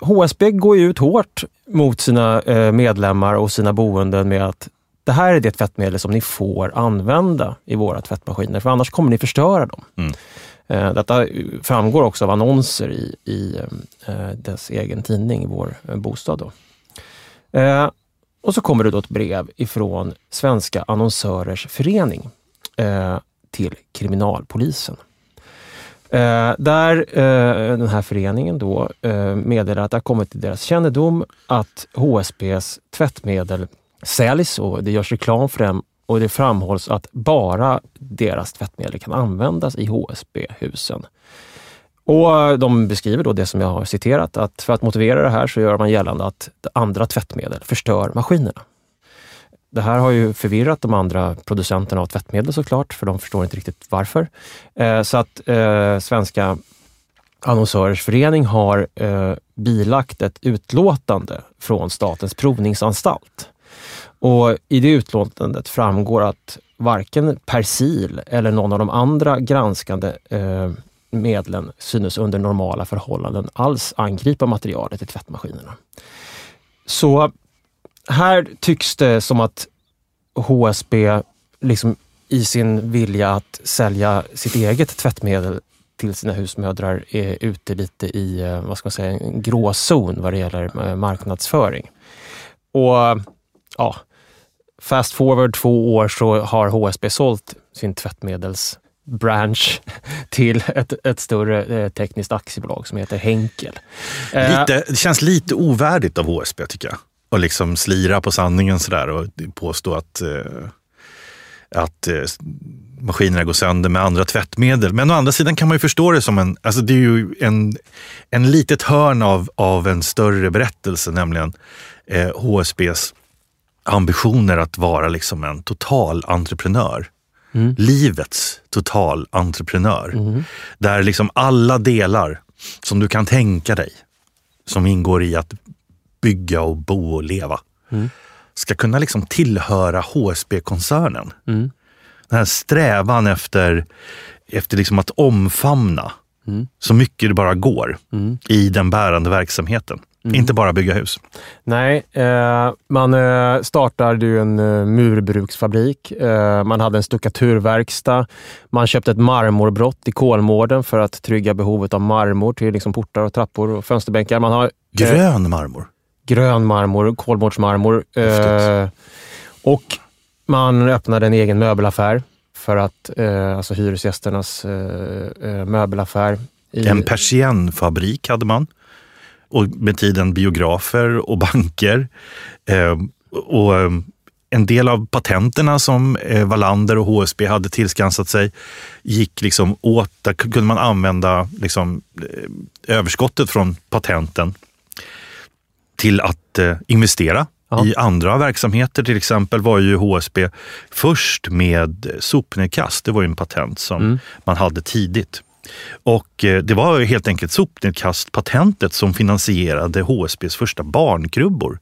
HSB går ju ut hårt mot sina eh, medlemmar och sina boenden med att det här är det tvättmedel som ni får använda i våra tvättmaskiner, för annars kommer ni förstöra dem. Mm. Eh, detta framgår också av annonser i, i eh, dess egen tidning, Vår bostad. Då. Eh, och så kommer det då ett brev ifrån Svenska Annonsörers Förening eh, till Kriminalpolisen. Eh, där eh, den här föreningen då eh, meddelar att det har kommit till deras kännedom att HSBs tvättmedel säljs och det görs reklam för dem och det framhålls att bara deras tvättmedel kan användas i HSB-husen. Och eh, De beskriver då det som jag har citerat, att för att motivera det här så gör man gällande att andra tvättmedel förstör maskinerna. Det här har ju förvirrat de andra producenterna av tvättmedel såklart, för de förstår inte riktigt varför. Eh, så att eh, Svenska Annonsörers förening har eh, bilagt ett utlåtande från Statens provningsanstalt. Och I det utlåtandet framgår att varken Persil eller någon av de andra granskande eh, medlen synes under normala förhållanden alls angripa materialet i tvättmaskinerna. Så här tycks det som att HSB liksom i sin vilja att sälja sitt eget tvättmedel till sina husmödrar är ute lite i eh, vad ska man säga, en gråzon vad det gäller eh, marknadsföring. Och ja, fast forward två år så har HSB sålt sin tvättmedelsbransch till ett, ett större eh, tekniskt aktiebolag som heter Henkel. Lite, det känns lite ovärdigt av HSB tycker jag och liksom slira på sanningen sådär och påstå att, eh, att eh, maskinerna går sönder med andra tvättmedel. Men å andra sidan kan man ju förstå det som en, alltså det är ju en, en litet hörn av, av en större berättelse, nämligen eh, HSBs ambitioner att vara liksom en total entreprenör. Mm. Livets total entreprenör. Mm. Där liksom alla delar som du kan tänka dig, som ingår i att bygga och bo och leva mm. ska kunna liksom tillhöra HSB-koncernen. Mm. Den här strävan efter, efter liksom att omfamna mm. så mycket det bara går mm. i den bärande verksamheten. Mm. Inte bara bygga hus. Nej, eh, man eh, startade ju en eh, murbruksfabrik. Eh, man hade en stuckaturverkstad. Man köpte ett marmorbrott i Kolmården för att trygga behovet av marmor till liksom portar, och trappor och fönsterbänkar. Man har, eh, Grön marmor? Grön marmor, kolmårdsmarmor. Eh, och man öppnade en egen möbelaffär för att, eh, alltså hyresgästernas eh, eh möbelaffär. I... En persiennfabrik hade man och med tiden biografer och banker. Eh, och eh, en del av patenterna som Wallander och HSB hade tillskansat sig gick liksom åt, där kunde man använda liksom, överskottet från patenten till att eh, investera ja. i andra verksamheter. Till exempel var ju HSB först med sopnedkast. Det var ju en patent som mm. man hade tidigt. Och eh, det var helt enkelt sopnedkastpatentet som finansierade HSBs första barnkrubbor,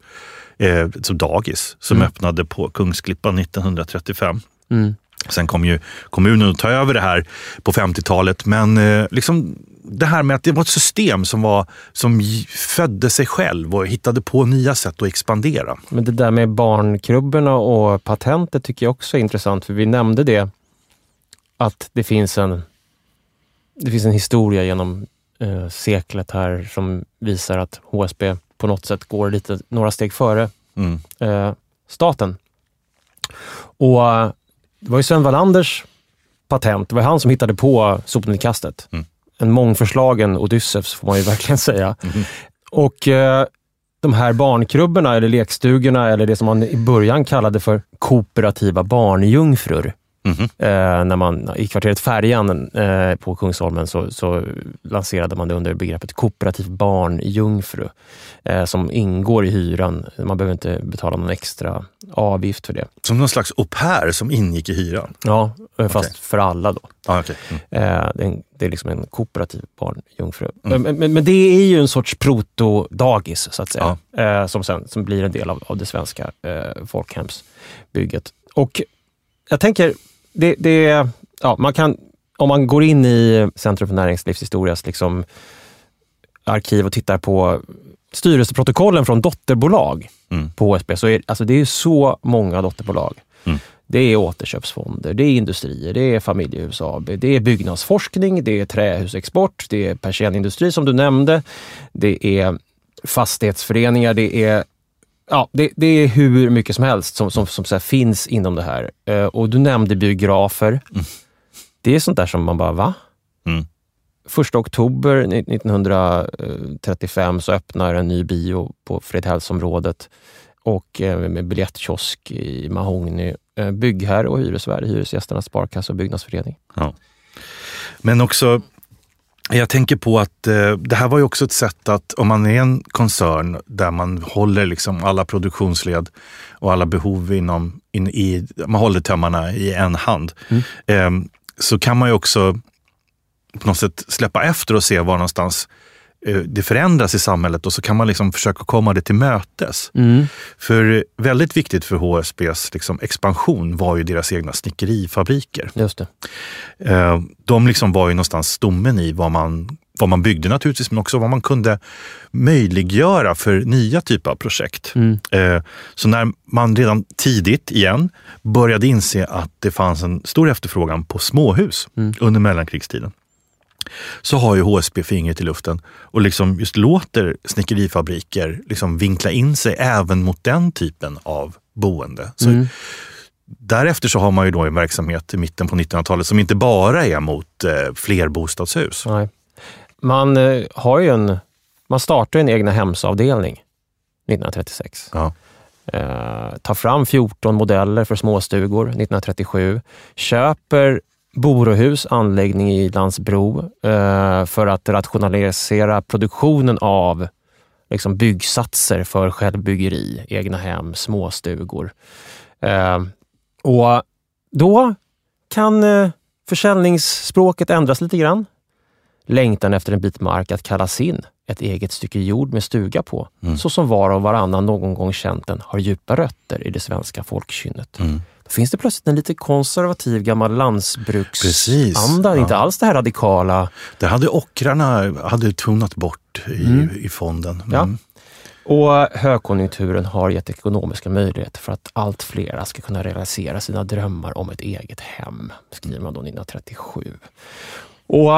eh, som dagis, som mm. öppnade på Kungsklippan 1935. Mm. Sen kom ju kommunen att ta över det här på 50-talet, men eh, liksom det här med att det var ett system som, var, som födde sig själv och hittade på nya sätt att expandera. Men det där med barnkrubborna och patentet tycker jag också är intressant, för vi nämnde det, att det finns en, det finns en historia genom eh, seklet här som visar att HSB på något sätt går lite, några steg före mm. eh, staten. Och det var ju Sven Wallanders patent. Det var han som hittade på sopnedkastet. Mm. En mångförslagen Odysseus får man ju verkligen säga. Mm. Och eh, de här barnkrubborna eller lekstugorna eller det som man i början kallade för kooperativa barnjungfrur Mhm. Eh, när man, I kvarteret Färjan eh, på Kungsholmen så, så lanserade man det under begreppet kooperativ barnjungfru eh, som ingår i hyran. Man behöver inte betala någon extra avgift för det. Som någon slags au pair som ingick i hyran? Ja, eh, fast för alla då. Ah, okay. mm. Eh, det, är det är liksom en kooperativ barnjungfru. Mm. Men, men, men det är ju en sorts proto-dagis, så att säga. Eh, som, sen, som blir en del av, av det svenska folkhemsbygget. Och jag tänker, det, det, ja, man kan, om man går in i Centrum för näringslivshistorias liksom, arkiv och tittar på styrelseprotokollen från dotterbolag Mm. på HSB, så är alltså, det är så många dotterbolag. Mm. Det är återköpsfonder, det är industrier, det är familjehus AB, det är byggnadsforskning, det är trähusexport, det är persiennindustri som du nämnde, det är fastighetsföreningar, det är Ja, det, det är hur mycket som helst som, som, som så finns inom det här. Eh, och du nämnde biografer. Det är sånt där som man bara, va? Mm. Första oktober 1935 så öppnar en ny bio på Fredhällsområdet och eh, med biljettkiosk i mahogny. Eh, Byggherre och hyresvärd, Hyresgästernas sparkassa och byggnadsförening. Men också, jag tänker på att eh, det här var ju också ett sätt att om man är en koncern där man håller liksom alla produktionsled och alla behov inom, in, i, man håller tömmarna i en hand. Eh, så kan man ju också på något sätt släppa efter och se var någonstans det förändras i samhället och så kan man liksom försöka komma det till mötes. För väldigt viktigt för HSBs liksom expansion var ju deras egna snickerifabriker. Just det. Eh, de liksom var ju någonstans stommen i vad man, vad man byggde naturligtvis, men också vad man kunde möjliggöra för nya typer av projekt. Eh, Så när man redan tidigt igen började inse att det fanns en stor efterfrågan på småhus under mellankrigstiden, så har ju HSB fingret i luften och liksom just låter snickerifabriker liksom vinkla in sig även mot den typen av boende. Så Därefter så har man ju då en verksamhet i mitten på 1900-talet som inte bara är mot eh, flerbostadshus. Nej. Man eh, har ju en, man startar en egna hemsavdelning 1936. Ja. Eh, tar fram 14 modeller för småstugor 1937. Köper Borohus anläggning i Landsbro eh, för att rationalisera produktionen av liksom, byggsatser för självbyggeri, egna hem, småstugor. Eh, och då kan eh, försäljningsspråket ändras lite grann. Längtan efter en bit mark att kalla sin, ett eget stycke jord med stuga på, så som var och varannan någon gång känt den, har djupa rötter i det svenska folkkynnet. Då finns det plötsligt en lite konservativ gammal Precis, lantbruksanda, inte ja. alls det här radikala. Det hade ockrarna hade tonat bort i, i fonden. Ja. Mm. Och högkonjunkturen har gett ekonomiska möjligheter för att allt flera ska kunna realisera sina drömmar om ett eget hem, skriver man då 1937. Och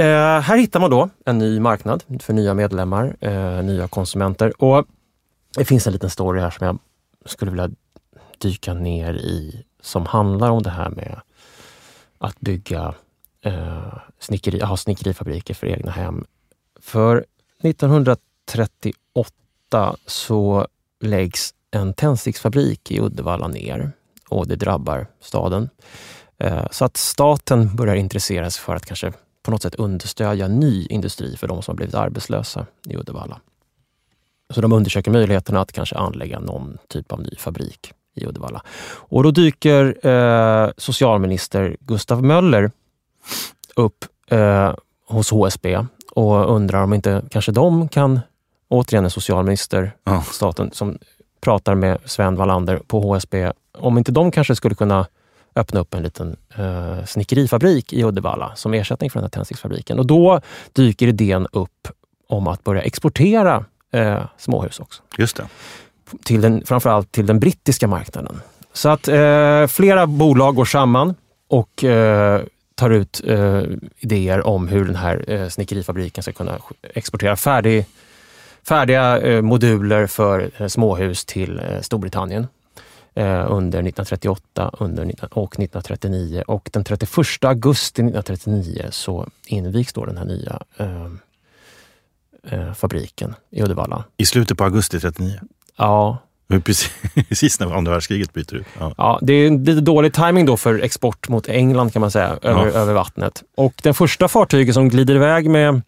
eh, här hittar man då en ny marknad för nya medlemmar, eh, nya konsumenter. Och det finns en liten story här som jag skulle vilja dyka ner i som handlar om det här med att bygga eh, snickeri, ha snickerifabriker för egna hem. För 1938 så läggs en tändsticksfabrik i Uddevalla ner och det drabbar staden. Eh, Så att staten börjar intressera sig för att kanske på något sätt understödja ny industri för de som har blivit arbetslösa i Uddevalla. Så de undersöker möjligheterna att kanske anlägga någon typ av ny fabrik i Uddevalla. Och då dyker eh, socialminister Gustav Möller upp eh, hos HSB och undrar om inte kanske de kan, återigen en socialminister, Ja. staten, som pratar med Sven Wallander på HSB, om inte de kanske skulle kunna öppna upp en liten eh, snickerifabrik i Uddevalla som ersättning för den här tändsticksfabriken. Och då dyker idén upp om att börja exportera eh, småhus också Just det till den, framförallt till den brittiska marknaden. Så att eh, flera bolag går samman och eh, tar ut eh, idéer om hur den här eh, snickerifabriken ska kunna exportera färdig, färdiga eh, moduler för eh, småhus till eh, Storbritannien eh, under 1938 under, och 1939. Och den 31 augusti 1939 så invigs då den här nya eh, eh, fabriken i Uddevalla. I slutet på augusti 39. Ja, Precis när andra världskriget bryter ut. Ja. Ja, det är lite dålig timing då för export mot England kan man säga, över, Ja. över vattnet. Och den första fartyget som glider iväg med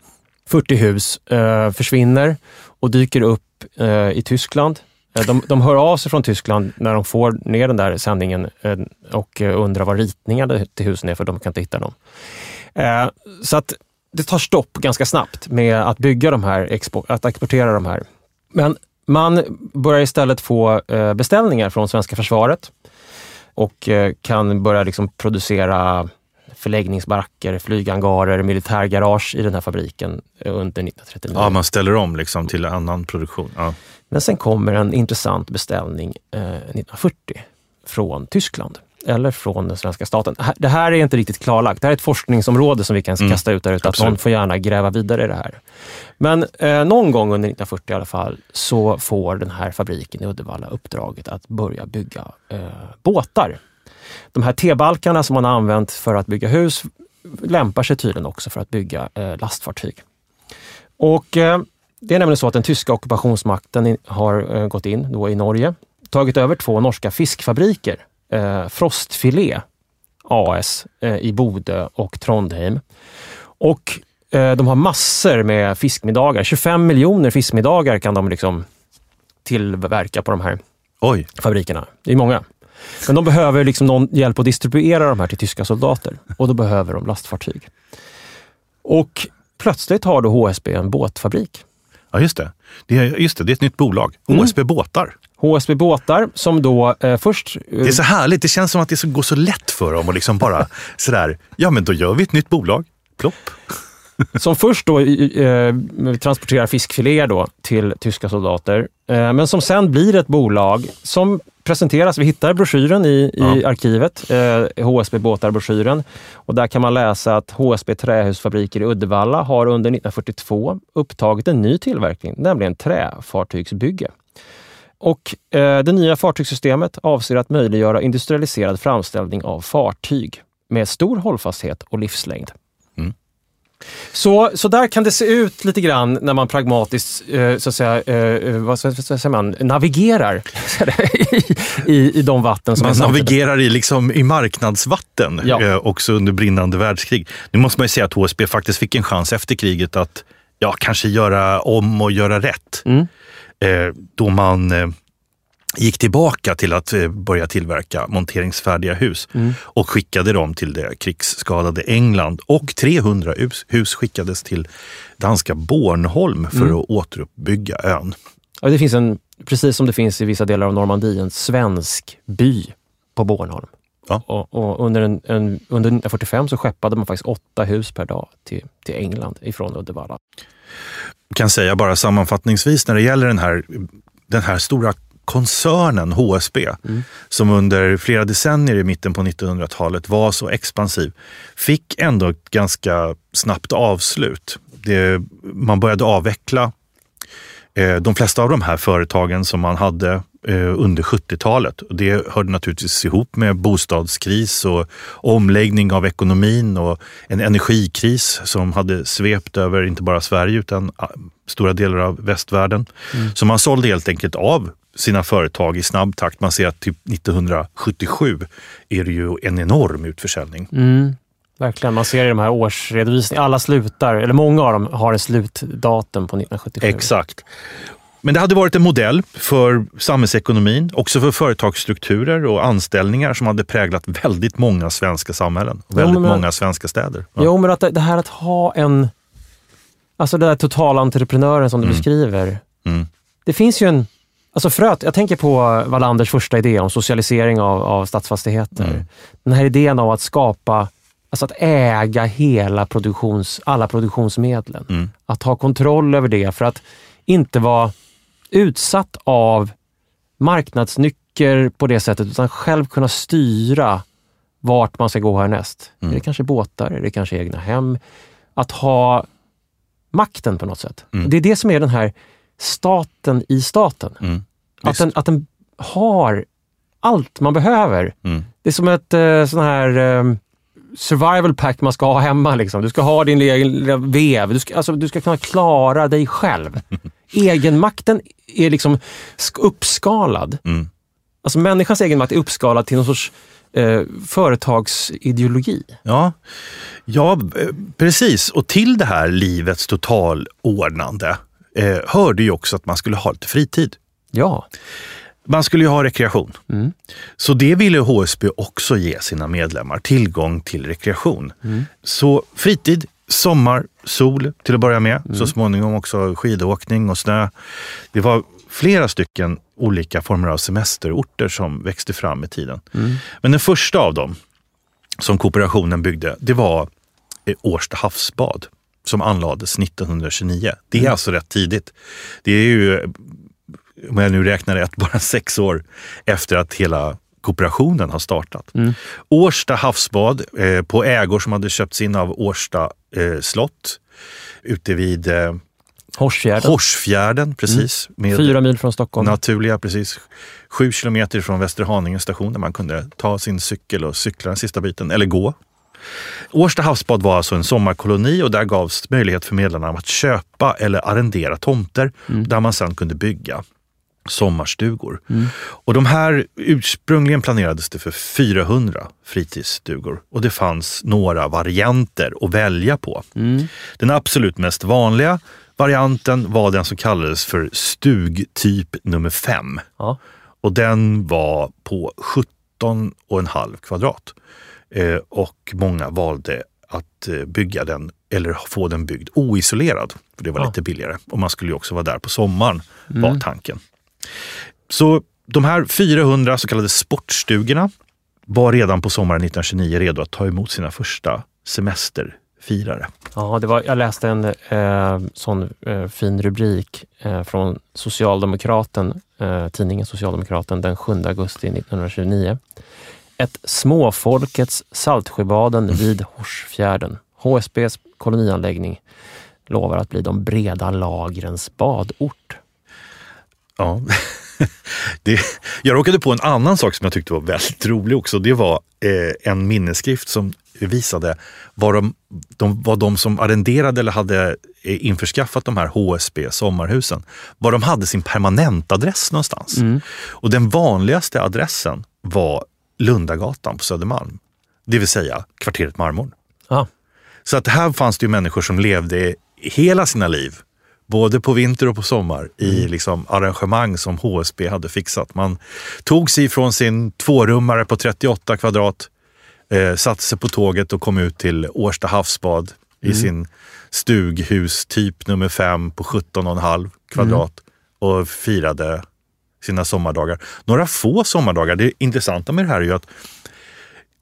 40 hus eh, försvinner och dyker upp eh, i Tyskland. Eh, de, de hör av sig från Tyskland när de får ner den där sändningen eh, och eh, undrar vad ritningarna till husen är, för de kan inte hitta dem. Eh, så att det tar stopp ganska snabbt med att bygga de här, att exportera de här. Men man börjar istället få eh, beställningar från svenska försvaret och eh, kan börja liksom producera förläggningsbaracker, flygangarer, militärgarage i den här fabriken eh, under 1939. ja, man ställer om liksom till annan produktion. Ja. Men sen kommer en intressant beställning eh, 1940 från Tyskland eller från den svenska staten. Det här- är inte riktigt klarlagt. Det här är ett forskningsområde som vi kan Mm, kasta ut där ute. Att någon får gärna gräva vidare i det här. Men eh, någon gång under 1940 i alla fall så får den här fabriken i Uddevalla uppdraget att börja bygga eh, båtar. De här T-balkarna som man har använt för att bygga hus lämpar sig tydligen också för att bygga eh, lastfartyg. Och eh, det är nämligen så att den tyska ockupationsmakten har eh, gått in då i Norge, tagit över två norska fiskfabriker, eh, Frostfilé AS eh, i Bodö och Trondheim. Och eh, de har massor med fiskmiddagar. 25 miljoner fiskmiddagar kan de liksom tillverka på de här Oj, fabrikerna. Det är många. Men de behöver liksom någon hjälp att distribuera de här till tyska soldater och då behöver de lastfartyg. Och plötsligt har då HSB en båtfabrik. ja just det. Det är, just det, det är ett nytt bolag. Mm. HSB Båtar. HSB Båtar som då eh, först... eh, Det är så härligt. Det känns som att det så- går så lätt för dem och liksom bara sådär, ja men då gör vi ett nytt bolag. Plopp. som först då eh, transporterar fiskfiléer då till tyska soldater, eh, men som sen blir ett bolag som presenteras. Vi hittar broschyren i, i Ja. arkivet, eh, HSB Båtar-broschyren. Och där kan man läsa att HSB Trähusfabriker i Uddevalla har under 1942 upptagit en ny tillverkning, nämligen träfartygsbygge. Och eh, det nya fartygssystemet avser att möjliggöra industrialiserad framställning av fartyg med stor hållfasthet och livslängd. Mm. Så, så där kan det se ut lite grann när man pragmatiskt eh, så att säga, eh, vad, ska- vad säger man, navigerar i, i, i de vatten som Man navigerar i, liksom, i marknadsvatten Ja. eh, också under brinnande världskrig. Nu måste man ju säga att HSB faktiskt fick en chans efter kriget att ja, kanske göra om och göra rätt. Mm. Eh, då man eh, gick tillbaka till att eh, börja tillverka monteringsfärdiga hus Mm. och skickade dem till det krigsskadade England. Och 300 hus, hus skickades till danska Bornholm för Mm. att återuppbygga ön. Ja, det finns en, precis som det finns i vissa delar av Normandie, en svensk by på Bornholm. Ja. Och, och under, en, en, under 1945 så skeppade man faktiskt åtta hus per dag till, till England ifrån Uddevalla kan säga bara sammanfattningsvis när det gäller den här, den här stora koncernen HSB Mm. som under flera decennier i mitten på 1900-talet var så expansiv, fick ändå ett ganska snabbt avslut. Det, man började avveckla eh, de flesta av de här företagen som man hade under 70-talet. Och Det hörde naturligtvis ihop med bostadskris och omläggning av ekonomin och en energikris som hade svept över inte bara Sverige utan ah, stora delar av västvärlden. Så man sålde helt enkelt av sina företag i snabb takt. Man ser att typ 1977 är det ju en enorm utförsäljning. Mm, verkligen. Man ser i de här årsredovisningarna, alla slutar, eller många av dem har en slutdatum på 1977. Exakt. Men det hade varit en modell för samhällsekonomin, också för företagsstrukturer och anställningar som hade präglat väldigt många svenska samhällen och Jo, väldigt men- många svenska städer. Ja. Jo, men att det, här att ha en... Alltså den där totalentreprenören som du Mm. beskriver. Mm. Det finns ju en... Alltså fröet, jag tänker på Wallanders första idé om socialisering av, av stadsfastigheter. Mm. Den här idén av att skapa, alltså att äga hela produktions, alla produktionsmedlen. Mm. Att ha kontroll över det för att inte vara utsatt av marknadsnycker på det sättet, utan själv kunna styra vart man ska gå härnäst. Mm. Är det kanske båtar? Är det kanske egna hem? Att ha makten på något sätt. Mm. Det är det som är den här staten i staten. Mm. Att den, att den har allt man behöver. Mm. Det är som ett eh, sån här eh, survival pack man ska ha hemma. Liksom. Du ska ha din lilla vev. Du ska, alltså, du ska kunna klara dig själv egenmakten är liksom sk- uppskalad. Mm. Alltså människans egenmakt är uppskalad till någon sorts eh, företagsideologi. Ja, ja, eh, precis. Och till det här livets totalordnande eh, hörde ju också att man skulle ha lite fritid. Ja. Man skulle ju ha rekreation. Mm. Så det ville HSB också ge sina medlemmar, tillgång till rekreation. Mm. Så fritid, sommar, sol till att börja med. Mm. Så småningom också skidåkning och snö. Det var flera stycken olika former av semesterorter som växte fram med tiden. Mm. Men den första av dem som kooperationen byggde, det var eh, Årsta havsbad som anlades 1929. Det är Mm. alltså rätt tidigt. Det är ju, om jag nu räknar rätt, bara sex år efter att hela kooperationen har startat. Mm. Årsta havsbad eh, på ägor som hade köpts in av Årsta eh, slott ute vid eh, Horsfjärden, Horsfjärden, precis. Med fyra mil från Stockholm. naturliga, precis. Sju kilometer från Västerhaninge station där man kunde ta sin cykel och cykla den sista biten, eller gå. Årsta havsbad var alltså en sommarkoloni och där gavs möjlighet för medlemmarna att köpa eller arrendera tomter där man sedan kunde bygga sommarstugor. Och de här ursprungligen planerades det för 400 fritidsstugor och det fanns några varianter att välja på. Mm. Den absolut mest vanliga varianten var den som kallades för stugtyp nummer 5 Ja. och den var på 17,5 kvadrat. Eh, och många valde att eh, bygga den eller få den byggd oisolerad. För det var Ja. lite billigare. Och man skulle också vara där på sommaren, var tanken. Så de här 400 så kallade sportstugorna var redan på sommaren 1929 redo att ta emot sina första semesterfirare. Ja, det var, jag läste en eh, sån eh, fin rubrik eh, från Socialdemokraten, eh, tidningen Socialdemokraten den 7 augusti 1929. Ett småfolkets Saltsjöbaden vid Horsfjärden. HSBs kolonianläggning lovar att bli de breda lagrens badort. Ja. Det, jag råkade på en annan sak som jag tyckte var väldigt rolig också. Det var eh, en minnesskrift som visade vad de, de, vad de som arrenderade eller hade eh, införskaffat de här HSB sommarhusen, var de hade sin permanentadress någonstans. Och den vanligaste adressen var Lundagatan på Södermalm. Det vill säga kvarteret Marmorn. Så att här fanns det ju människor som levde hela sina liv, både på vinter och på sommar, i liksom arrangemang som HSB hade fixat. Man tog sig från sin tvårummare på 38 kvadrat, eh, satte sig på tåget och kom ut till Årsta havsbad i sin stughus typ nummer fem på 17,5 kvadrat och firade sina sommardagar. Några få sommardagar. Det intressanta med det här är ju att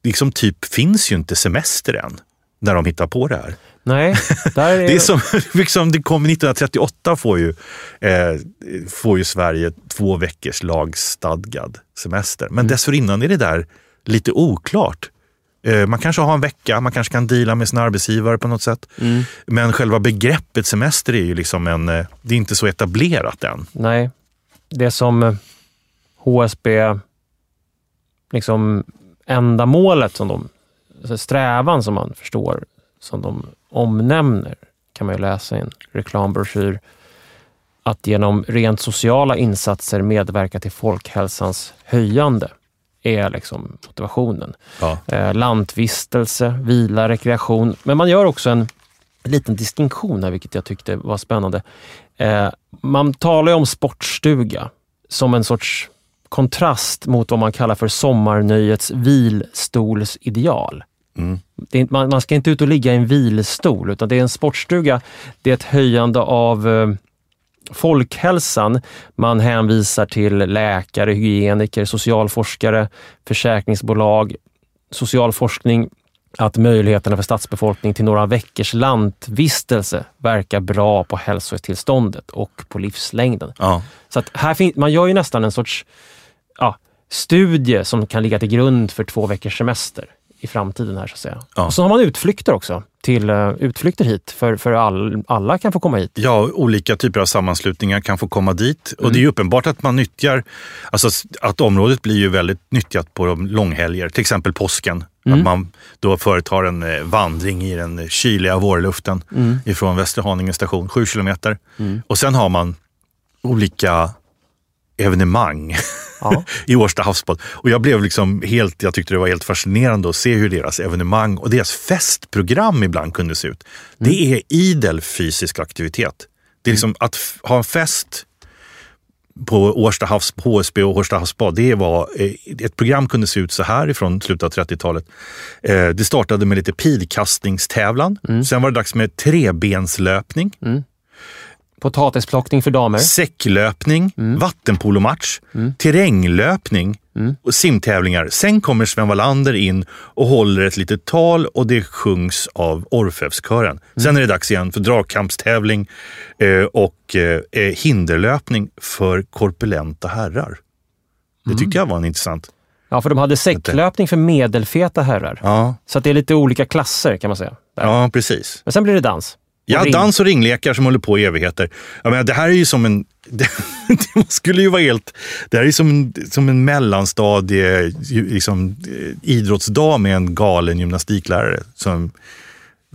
liksom typ finns ju inte semester än när de hittar på det här. Nej, är, Det är som liksom, det kom 1938 får ju, eh, får ju Sverige två veckors lagstadgad semester. Men dessförinnan är det där lite oklart. Eh, man kanske har en vecka, man kanske kan deala med sin arbetsgivare på något sätt. Men själva begreppet semester är ju liksom en, eh, det är inte så etablerat än. Nej, det som eh, HSB, liksom ändamålet som de, alltså strävan som man förstår, som de omnämner, kan man ju läsa i en reklambroschyr, att genom rent sociala insatser medverka till folkhälsans höjande är liksom motivationen. Ja. Eh, lantvistelse, vila, rekreation. Men man gör också en liten distinktion här, vilket jag tyckte var spännande. Eh, man talar om sportstuga som en sorts kontrast mot vad man kallar för sommarnöjets vilstolsideal. Mm. Är, man, man ska inte ut och ligga i en vilstol, utan det är en sportstuga. Det är ett höjande av eh, folkhälsan. Man hänvisar till läkare, hygieniker, socialforskare, försäkringsbolag, socialforskning att möjligheterna för stadsbefolkning till några veckors lantvistelse verkar bra på hälsotillståndet och på livslängden. Ja. Så att här fin- man gör ju nästan en sorts ja, studie som kan ligga till grund för två veckors semester i framtiden. här så att säga. Ja. Och så har man utflykter också, till uh, utflykter hit, för, för all, alla kan få komma hit. Ja, olika typer av sammanslutningar kan få komma dit. Och det är ju uppenbart att man nyttjar, alltså att området blir ju väldigt nyttjat på de långhelger, till exempel påsken. Att man då företar en eh, vandring i den kyliga vårluften ifrån Västerhaninge station, sju kilometer. Och sen har man olika evenemang Ja. i Årsta havsbad. Och jag blev liksom helt, jag tyckte det var helt fascinerande att se hur deras evenemang och deras festprogram ibland kunde se ut. Det är idel fysisk aktivitet. Det är liksom att ha en fest på Årsta havs, HSB och Årsta havsbad, det var, eh, ett program kunde se ut så här ifrån slutet av 30-talet. Eh, det startade med lite pilkastningstävlan. Sen var det dags med trebenslöpning, Potatisplockning för damer. säcklöpning, vattenpolomatch, terränglöpning och simtävlingar. Sen kommer Sven Wallander in och håller ett litet tal och det sjungs av Orfeuskören. Sen är det dags igen för dragkampstävling eh, och eh, eh, hinderlöpning för korpulenta herrar. Det tyckte jag var en intressant. Ja, för de hade säcklöpning för medelfeta herrar. Ja, Så det är lite olika klasser kan man säga. Där. ja precis. Men sen blir det dans. Ja, ring. dans och ringlekar som håller på i evigheter. Jag menar, det här är ju som en... Det, det skulle ju vara helt... Det här är ju som en, som en mellanstadie liksom, eh, idrottsdag med en galen gymnastiklärare som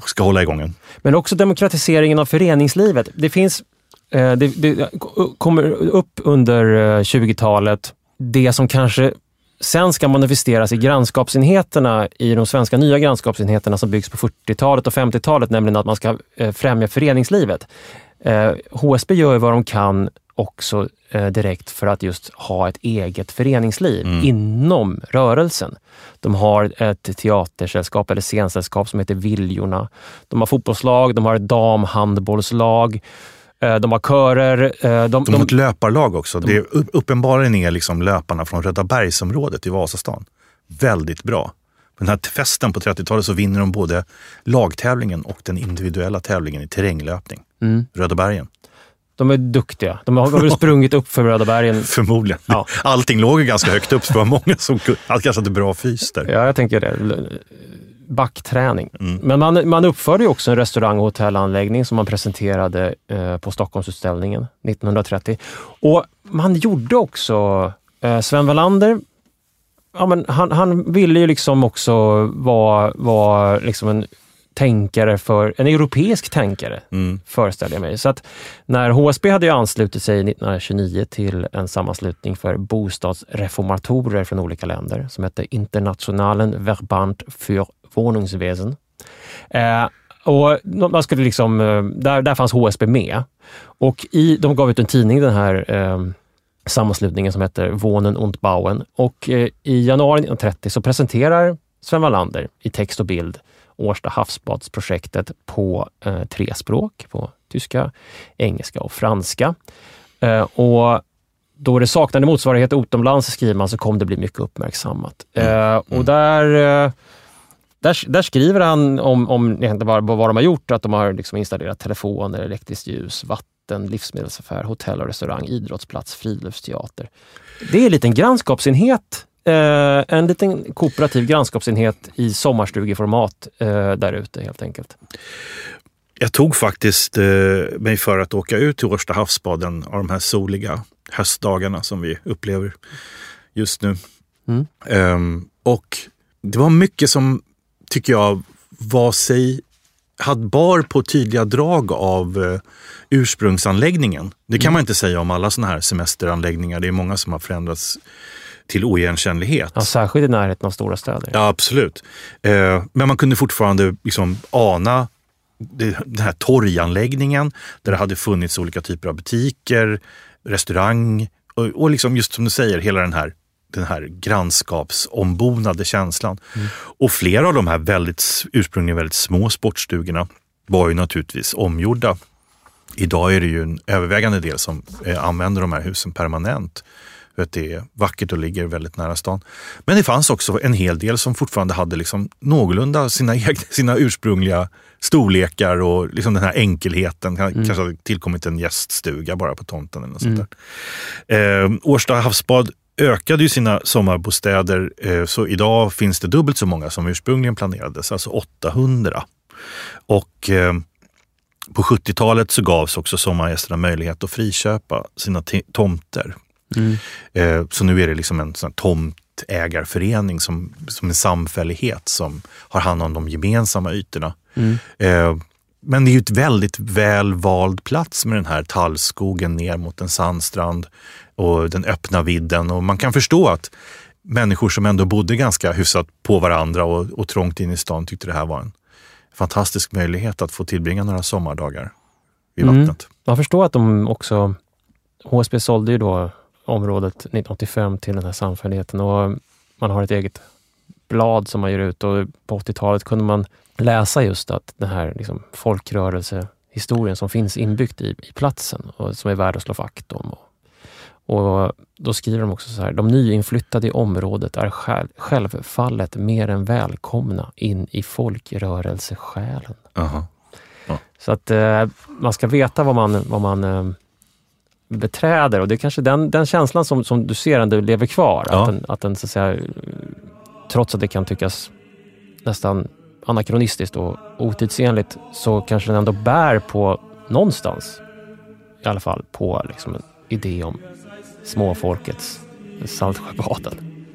ska hålla igång en. Men också demokratiseringen av föreningslivet. Det finns, eh, det, det kommer upp under eh, 20-talet det som kanske sen ska manifesteras i grannskapsenheterna i de svenska nya grannskapsenheterna som byggs på 40-talet och 50-talet, nämligen att man ska eh, främja föreningslivet. Eh, HSB gör ju vad de kan också eh, direkt för att just ha ett eget föreningsliv inom rörelsen. De har ett teatersällskap eller scensällskap som heter Viljorna. De har fotbollslag, de har ett damhandbollslag, eh, de har körer. eh, De, De har ett löparlag också. Det är upp- uppenbarligen är liksom löparna från Röda bergsområdet i Vasastan väldigt bra. På den här festen på 30-talet så vinner de både lagtävlingen och den individuella tävlingen i terränglöpning. Mm. Röda bergen. de är duktiga. De har väl sprungit upp för Röda bergen. Förmodligen. Ja. Allting låg ju ganska högt upp så det var många som kunde- kanske hade bra fys där. Ja, jag tänker det. Backträning. Mm. Men man, man uppförde ju också en restaurang och hotellanläggning som man presenterade eh, på Stockholmsutställningen 1930. Och man gjorde också, eh, Sven Wallander, ja, men han, han ville ju liksom också vara, vara liksom en tänkare för, en europeisk tänkare Mm. föreställer jag mig. Så att när HSB hade ju anslutit sig 1929 till en sammanslutning för bostadsreformatorer från olika länder som hette Internationalen Verband für Wohnungswesen. Eh, och man skulle liksom, eh, där, där fanns HSB med. Och i, de gav ut en tidning, den här eh, sammanslutningen som heter Wohnen und Bauen. Och eh, i januari 1930 så presenterar Sven Wallander i text och bild Årsta havsbadsprojektet på eh, tre språk, på tyska, engelska och franska. Eh, och då det saknade motsvarighet utomlands, skriver man, så kom det bli mycket uppmärksammat. Eh, och där, eh, där, där skriver han om, om vad, vad de har gjort, att de har liksom installerat telefoner, elektriskt ljus, vatten, livsmedelsaffär, hotell och restaurang, idrottsplats, friluftsteater. Det är en liten grannskapsenhet Eh, en liten kooperativ grannskapsenhet i sommarstugeformat eh, där ute helt enkelt. Jag tog faktiskt eh, mig för att åka ut till Årsta havsbaden av de här soliga höstdagarna som vi upplever just nu. Mm. Ehm, och det var mycket som, tycker jag, var sig hade bar på tydliga drag av eh, ursprungsanläggningen. Det kan man inte säga om alla sådana här semesteranläggningar. Det är många som har förändrats till oigenkännlighet. Ja, särskilt i närheten av stora städer. Ja, absolut. Eh, men man kunde fortfarande liksom ana det- den här torganläggningen där det hade funnits olika typer av butiker, restaurang och, och liksom just som du säger, hela den här, den här grannskapsombonade känslan. Och flera av de här väldigt, ursprungligen väldigt små sportstugorna var ju naturligtvis omgjorda. Idag är det ju en övervägande del som eh, använder de här husen permanent. För det är vackert och ligger väldigt nära stan. Men det fanns också en hel del som fortfarande hade liksom någorlunda sina, egna, sina ursprungliga storlekar och liksom den här enkelheten. Kanske hade tillkommit en gäststuga bara på tomten. Eller något sånt där. Eh, Årsta havsbad ökade ju sina sommarbostäder eh, så idag finns det dubbelt så många som ursprungligen planerades, alltså 800. Och eh, på 70-talet så gavs också sommargästerna möjlighet att friköpa sina te- tomter. Mm. Eh, Så nu är det liksom en sån tomtägarförening som, som en samfällighet som har hand om de gemensamma ytorna. Mm. Men det är ju ett väldigt väl vald plats med den här tallskogen ner mot en sandstrand och den öppna vidden. Och man kan förstå att människor som ändå bodde ganska hyfsat på varandra och, och trångt in i stan tyckte det här var en fantastisk möjlighet att få tillbringa några sommardagar vid mm. vattnet. Man förstår att de också... HSB sålde ju då området 1985 till den här samfälligheten och man har ett eget blad som man ger ut och på 80-talet kunde man läsa just att den här liksom, folkrörelsehistorien som finns inbyggt i, i platsen och som är värd att slå vakt om. Och, och då skriver de också så här, de nyinflyttade i området är själv, självfallet mer än välkomna in i folkrörelsesjälen. Uh-huh. Ja. Så att eh, man ska veta vad man, vad man eh, beträder och det är kanske den, den känslan som, som du ser ändå lever kvar. Ja. Att den, att den så att säga, trots att det kan tyckas nästan anakronistiskt och otidsenligt, så kanske den ändå bär på någonstans, i alla fall, på liksom en idé om småfolkets Saltsjöbaden.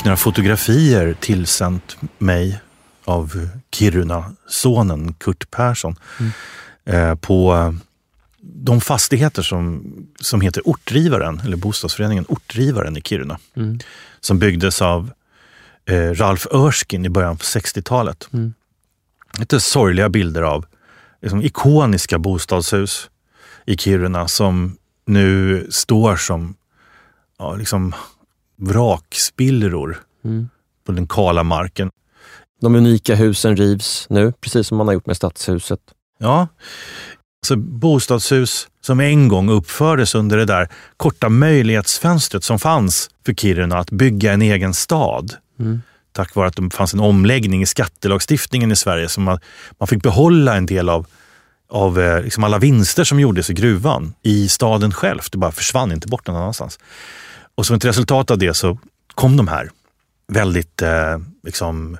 Fick några fotografier tillsänt mig av Kiruna-sonen Kurt Persson mm. eh, på eh, de fastigheter som, som heter Ortdrivaren, eller bostadsföreningen Ortdrivaren i Kiruna. Mm. Som byggdes av eh, Ralf Örskin i början på 60-talet. Mm. Lite sorgliga bilder av liksom, ikoniska bostadshus i Kiruna som nu står som ja, liksom vrakspillror mm. på den kala marken. De unika husen rivs nu, precis som man har gjort med stadshuset. Ja, alltså bostadshus som en gång uppfördes under det där korta möjlighetsfönstret som fanns för Kiruna att bygga en egen stad. Mm. Tack vare att det fanns en omläggning i skattelagstiftningen i Sverige så man, man fick behålla en del av, av eh, liksom alla vinster som gjordes i gruvan i staden själv. Det bara försvann inte bort någon annanstans. Och som ett resultat av det så kom de här väldigt eh, liksom,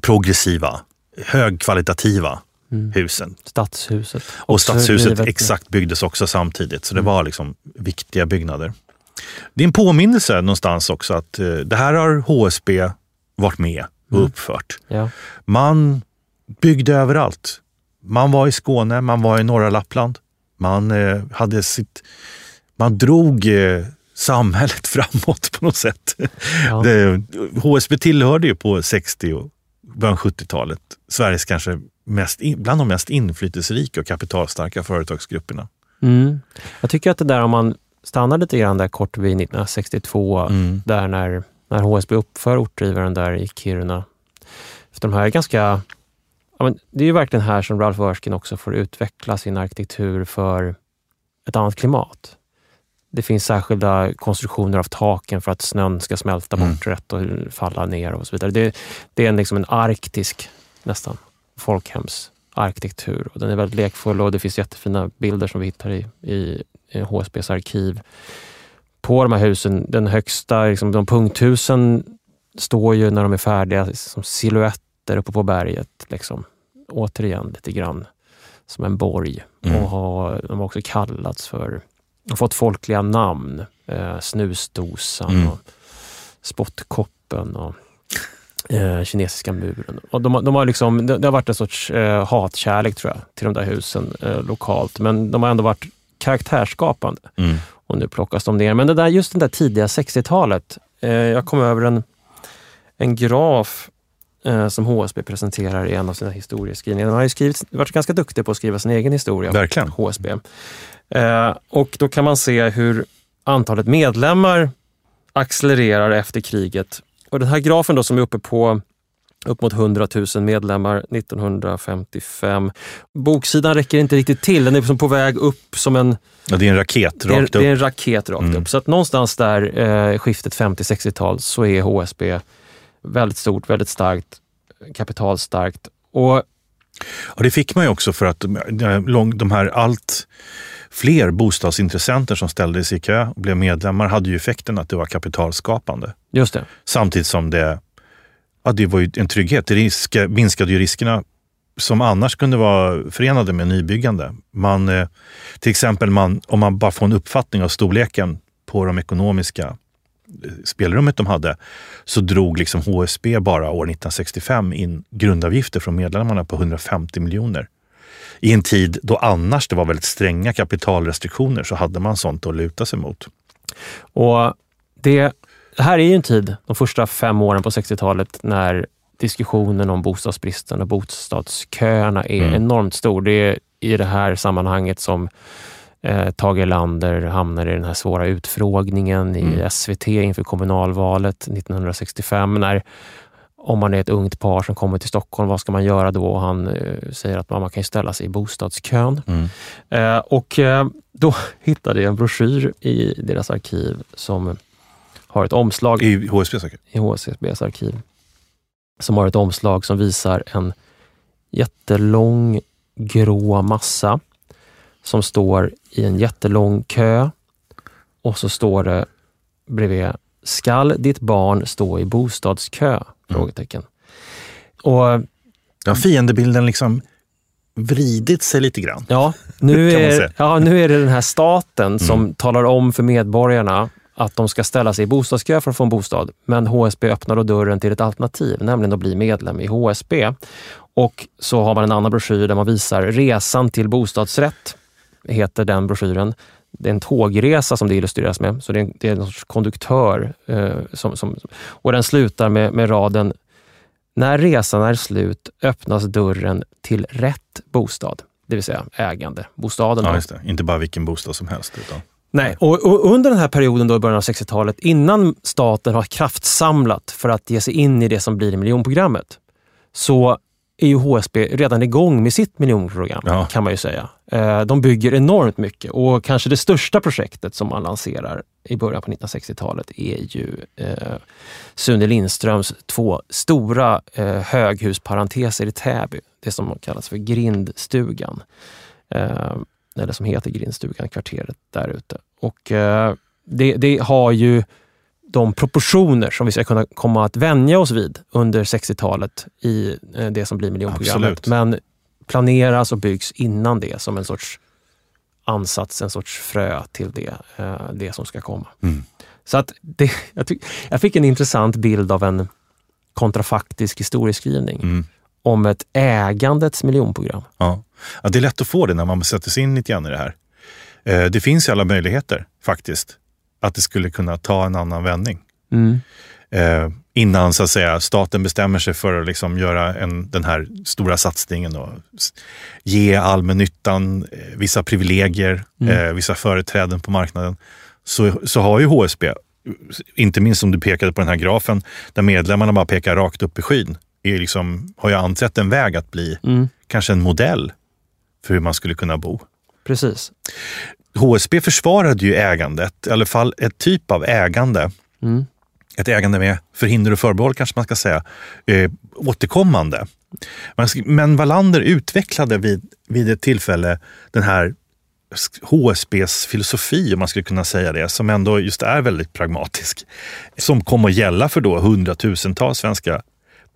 progressiva, högkvalitativa mm. husen. Stadshuset. Och stadshuset exakt byggdes också samtidigt, så det mm. var liksom viktiga byggnader. Det är en påminnelse någonstans också att eh, det här har HSB varit med och mm. uppfört. Ja. Man byggde överallt. Man var i Skåne, man var i norra Lappland. Man eh, hade sitt... Man drog eh, samhället framåt på något sätt. Ja. Det, HSB tillhörde ju på 60 och början 70-talet Sveriges kanske mest, bland de mest inflytelserika och kapitalstarka företagsgrupperna. Mm. Jag tycker att det där om man stannar lite grann där kort vid 1962, mm. där när, när HSB uppför ortdrivaren där i Kiruna. För de här ganska, ja, men det är ju verkligen här som Ralph Erskine också får utveckla sin arkitektur för ett annat klimat. Det finns särskilda konstruktioner av taken för att snön ska smälta mm. bort rätt och falla ner och så vidare. Det, det är en, liksom en arktisk, nästan, folkhemsarkitektur. Och den är väldigt lekfull och det finns jättefina bilder som vi hittar i, i, i HSBs arkiv på de här husen. Den högsta, liksom, de punkthusen står ju när de är färdiga som siluetter uppe på berget. Liksom. Återigen lite grann som en borg. Mm. Och har, de har också kallats för och fått folkliga namn. Eh, snusdosan mm. och spottkoppen och eh, kinesiska muren. Och de, de har liksom, det, det, har varit en sorts eh, hatkärlek tror jag till de där husen eh, lokalt. Men de har ändå varit karaktärsskapande. Mm. Och nu plockas de ner. Men det där, just det där tidiga 60-talet. Eh, jag kom över en, en graf eh, som HSB presenterar i en av sina historieskrivningar. De har ju skrivit, varit ganska duktiga på att skriva sin egen historia. Verkligen. HSB. Eh, och då kan man se hur antalet medlemmar accelererar efter kriget. Och den här grafen då som är uppe på upp mot 100 000 medlemmar 1955. Boksidan räcker inte riktigt till, den är som på väg upp som en... Ja, det är en raket rakt upp. Det är en raket rakt mm. upp. Så att någonstans där, eh, skiftet 50-60-tal, så är HSB Väldigt stort, väldigt starkt, kapitalstarkt. Och Och det fick man ju också för att de här allt fler bostadsintressenter som ställdes i kö och blev medlemmar hade ju effekten att det var kapitalskapande. just det, Samtidigt som det, ja, det var ju en trygghet. Det risk, minskade ju riskerna som annars kunde vara förenade med nybyggande. Man, eh, till exempel man, om man bara får en uppfattning av storleken på de ekonomiska eh, spelrummet de hade, så drog liksom HSB bara år 1965 in grundavgifter från medlemmarna på 150 miljoner. I en tid då annars det var väldigt stränga kapitalrestriktioner så hade man sånt att luta sig mot. Och det, det här är ju en tid, de första fem åren på 60-talet, när diskussionen om bostadsbristen och bostadsköerna är Mm. enormt stor. Det är i det här sammanhanget som eh, Tage Erlander hamnar i den här svåra utfrågningen i Mm. SVT inför kommunalvalet 1965. När, om man är ett ungt par som kommer till Stockholm, vad ska man göra då? Han eh, säger att man kan ställa sig i bostadskön. Mm. Eh, och eh, då hittade jag en broschyr i deras arkiv som har ett omslag I HSB säkert? i HSBs arkiv som har ett omslag som visar en jättelång grå massa som står i en jättelång kö och så står det bredvid Skall ditt barn stå i bostadskö? Frågetecken. Och Ja, fiendebilden liksom vridit sig lite grann. Ja, nu är. Mm. ja, nu är det den här staten som talar om för medborgarna att de ska ställa sig i bostadskö för att få en bostad. Men HSB öppnar då dörren till ett alternativ, nämligen att bli medlem i HSB. Och så har man en annan broschyr där man visar resan till bostadsrätt, heter den broschyren. Det är en tågresa som det illustreras med, så det är, det är en sorts konduktör. Eh, som, som, och den slutar med, med raden När resan är slut öppnas dörren till rätt bostad, det vill säga ägande, bostaden. Ja. Inte bara vilken bostad som helst. Utan. Nej, och, och under den här perioden då i början av 60-talet, innan staten har kraftsamlat för att ge sig in i det som blir miljonprogrammet, så är ju HSB redan igång med sitt miljonprogram, Ja. kan man ju säga. Eh, De bygger enormt mycket och kanske det största projektet som man lanserar i början på 1960-talet är ju eh, Sune Lindströms två stora eh, höghusparenteser i Täby. Det som kallas för Grindstugan. Eh, eller som heter Grindstugan, kvarteret där ute. Och eh, det, det har ju de proportioner som vi ska kunna komma att vänja oss vid under 60-talet i eh, det som blir miljonprogrammet. Absolut. Men planeras och byggs innan det som en sorts ansats, en sorts frö till det, eh, det som ska komma. Mm. Så att det, jag, tyck, jag fick en intressant bild av en kontrafaktisk historieskrivning Mm. om ett ägandets miljonprogram. Ja. Ja, det är lätt att få det när man sätter sig in lite grann i det här. Eh, Det finns ju alla möjligheter faktiskt att det skulle kunna ta en annan vändning. Mm. Eh, innan så att säga, staten bestämmer sig för att liksom göra en, den här stora satsningen och ge allmännyttan eh, vissa privilegier, eh, vissa företräden på marknaden. Så, så har ju HSB, inte minst som du pekade på den här grafen, där medlemmarna bara pekar rakt upp i skyn, är liksom, har ju anträtt en väg att bli Mm. kanske en modell för hur man skulle kunna bo. Precis. HSB försvarade ju ägandet, i alla fall ett typ av ägande. Mm. Ett ägande med förhinder och förbehåll kanske man ska säga, eh, återkommande. Men Wallander utvecklade vid, vid ett tillfälle den här HSBs filosofi, om man skulle kunna säga det, som ändå just är väldigt pragmatisk. Som kom att gälla för då hundratusentals svenska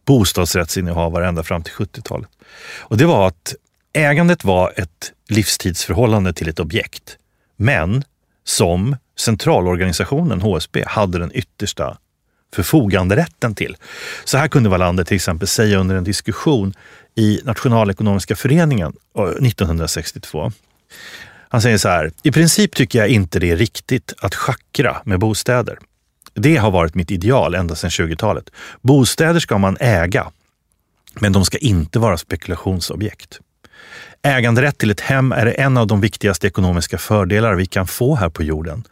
bostadsrättsinnehavare ända fram till 70-talet. Och det var att ägandet var ett livstidsförhållande till ett objekt, men som centralorganisationen HSB hade den yttersta förfoganderätten till. Så här kunde Wallander till exempel säga under en diskussion i Nationalekonomiska föreningen eh, 1962. Han säger så här, i princip tycker jag inte det är riktigt att schackra med bostäder. Det har varit mitt ideal ända sedan 20-talet. Bostäder ska man äga, men de ska inte vara spekulationsobjekt. Äganderätt till ett hem är en av de viktigaste ekonomiska fördelar vi kan få här på jorden.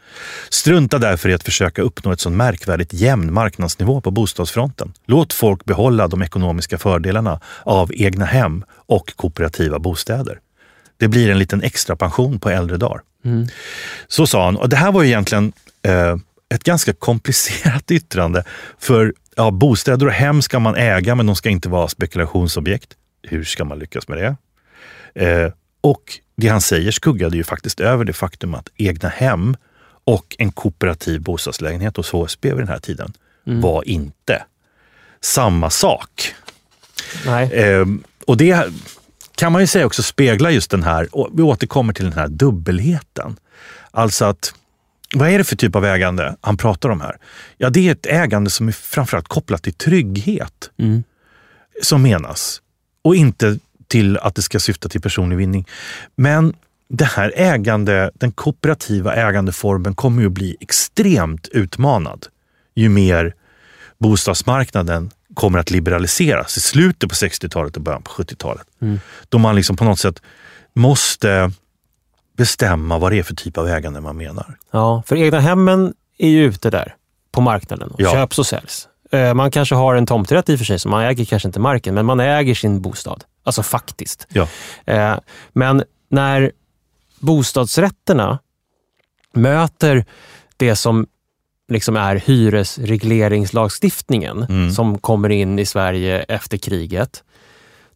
Strunta därför i att försöka uppnå ett sån märkvärdigt jämn marknadsnivå på bostadsfronten. Låt folk behålla de ekonomiska fördelarna av egna hem och kooperativa bostäder. Det blir en liten extra pension på äldre dagar. Så sa han. Och det här var ju egentligen eh, ett ganska komplicerat yttrande. För ja, bostäder och hem ska man äga, men de ska inte vara spekulationsobjekt. Hur ska man lyckas med det? Eh, och det han säger skuggade ju faktiskt över det faktum att egna hem och en kooperativ bostadslägenhet hos HSB vid den här tiden mm. var inte samma sak. Eh, och det kan man ju säga också speglar just den här, vi återkommer till den här dubbelheten. Alltså att, vad är det för typ av ägande han pratar om här? Ja, det är ett ägande som är framförallt kopplat till trygghet. Mm. Som menas. Och inte till att det ska syfta till personlig vinning. Men det här ägande, den kooperativa ägandeformen kommer ju bli extremt utmanad ju mer bostadsmarknaden kommer att liberaliseras i slutet på 60-talet och början på 70-talet. Mm. Då man liksom på något sätt måste bestämma vad det är för typ av ägande man menar. Ja, för egna hemmen är ju ute där på marknaden och ja. köps och säljs. Eh, man kanske har en tomträtt i och för sig, så man äger kanske inte marken, men man äger sin bostad. Alltså faktiskt. Ja. Eh, men när bostadsrätterna möter det som liksom är hyresregleringslagstiftningen mm. som kommer in i Sverige efter kriget,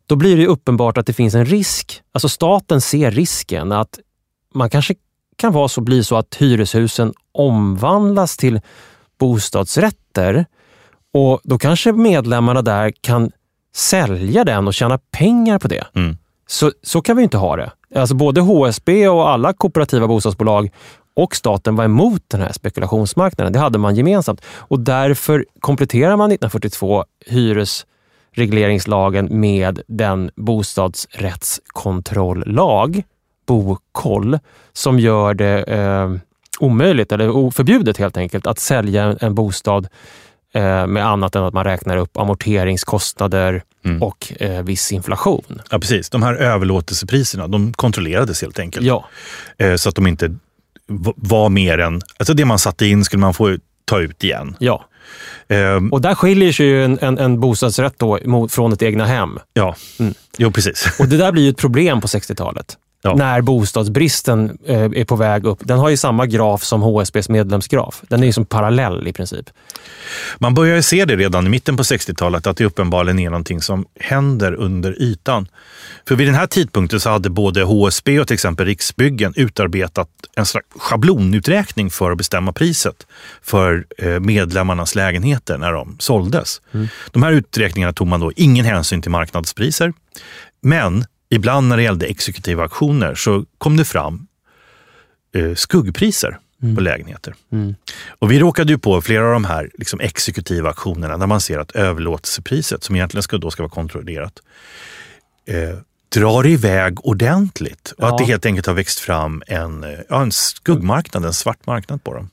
då blir det uppenbart att det finns en risk. Alltså staten ser risken att man kanske kan vara så, bli så att hyreshusen omvandlas till bostadsrätter och då kanske medlemmarna där kan sälja den och tjäna pengar på det. Mm. Så, så kan vi inte ha det. Alltså både HSB och alla kooperativa bostadsbolag och staten var emot den här spekulationsmarknaden. Det hade man gemensamt och därför kompletterar man 1942 hyresregleringslagen med den bostadsrättskontrolllag, BoKoll, som gör det eh, omöjligt eller förbjudet helt enkelt att sälja en bostad med annat än att man räknar upp amorteringskostnader mm. och eh, viss inflation. Ja, precis. De här överlåtelsepriserna de kontrollerades helt enkelt. Ja. Eh, så att de inte var mer än... Alltså det man satte in skulle man få ta ut igen. Ja. Um, och där skiljer sig ju en, en, en bostadsrätt då mot, från ett egna hem. Ja, mm. jo precis. Och det där blir ju ett problem på 60-talet. Ja. När bostadsbristen eh, är på väg upp. Den har ju samma graf som HSBs medlemsgraf. Den är ju som parallell i princip. Man börjar ju se det redan i mitten på 60-talet, att det uppenbarligen är någonting som händer under ytan. För vid den här tidpunkten så hade både HSB och till exempel Riksbyggen utarbetat en slags schablonuträkning för att bestämma priset för eh, medlemmarnas lägenheter när de såldes. Mm. De här uträkningarna tog man då ingen hänsyn till marknadspriser. Men ibland när det gällde exekutiva auktioner så kom det fram eh, skuggpriser mm. på lägenheter. Mm. Och vi råkade ju på flera av de här liksom, exekutiva auktionerna där man ser att överlåtelsepriset, som egentligen ska, då ska vara kontrollerat, eh, drar iväg ordentligt. Och ja. att det helt enkelt har växt fram en, eh, ja, en skuggmarknad, en svart marknad på dem.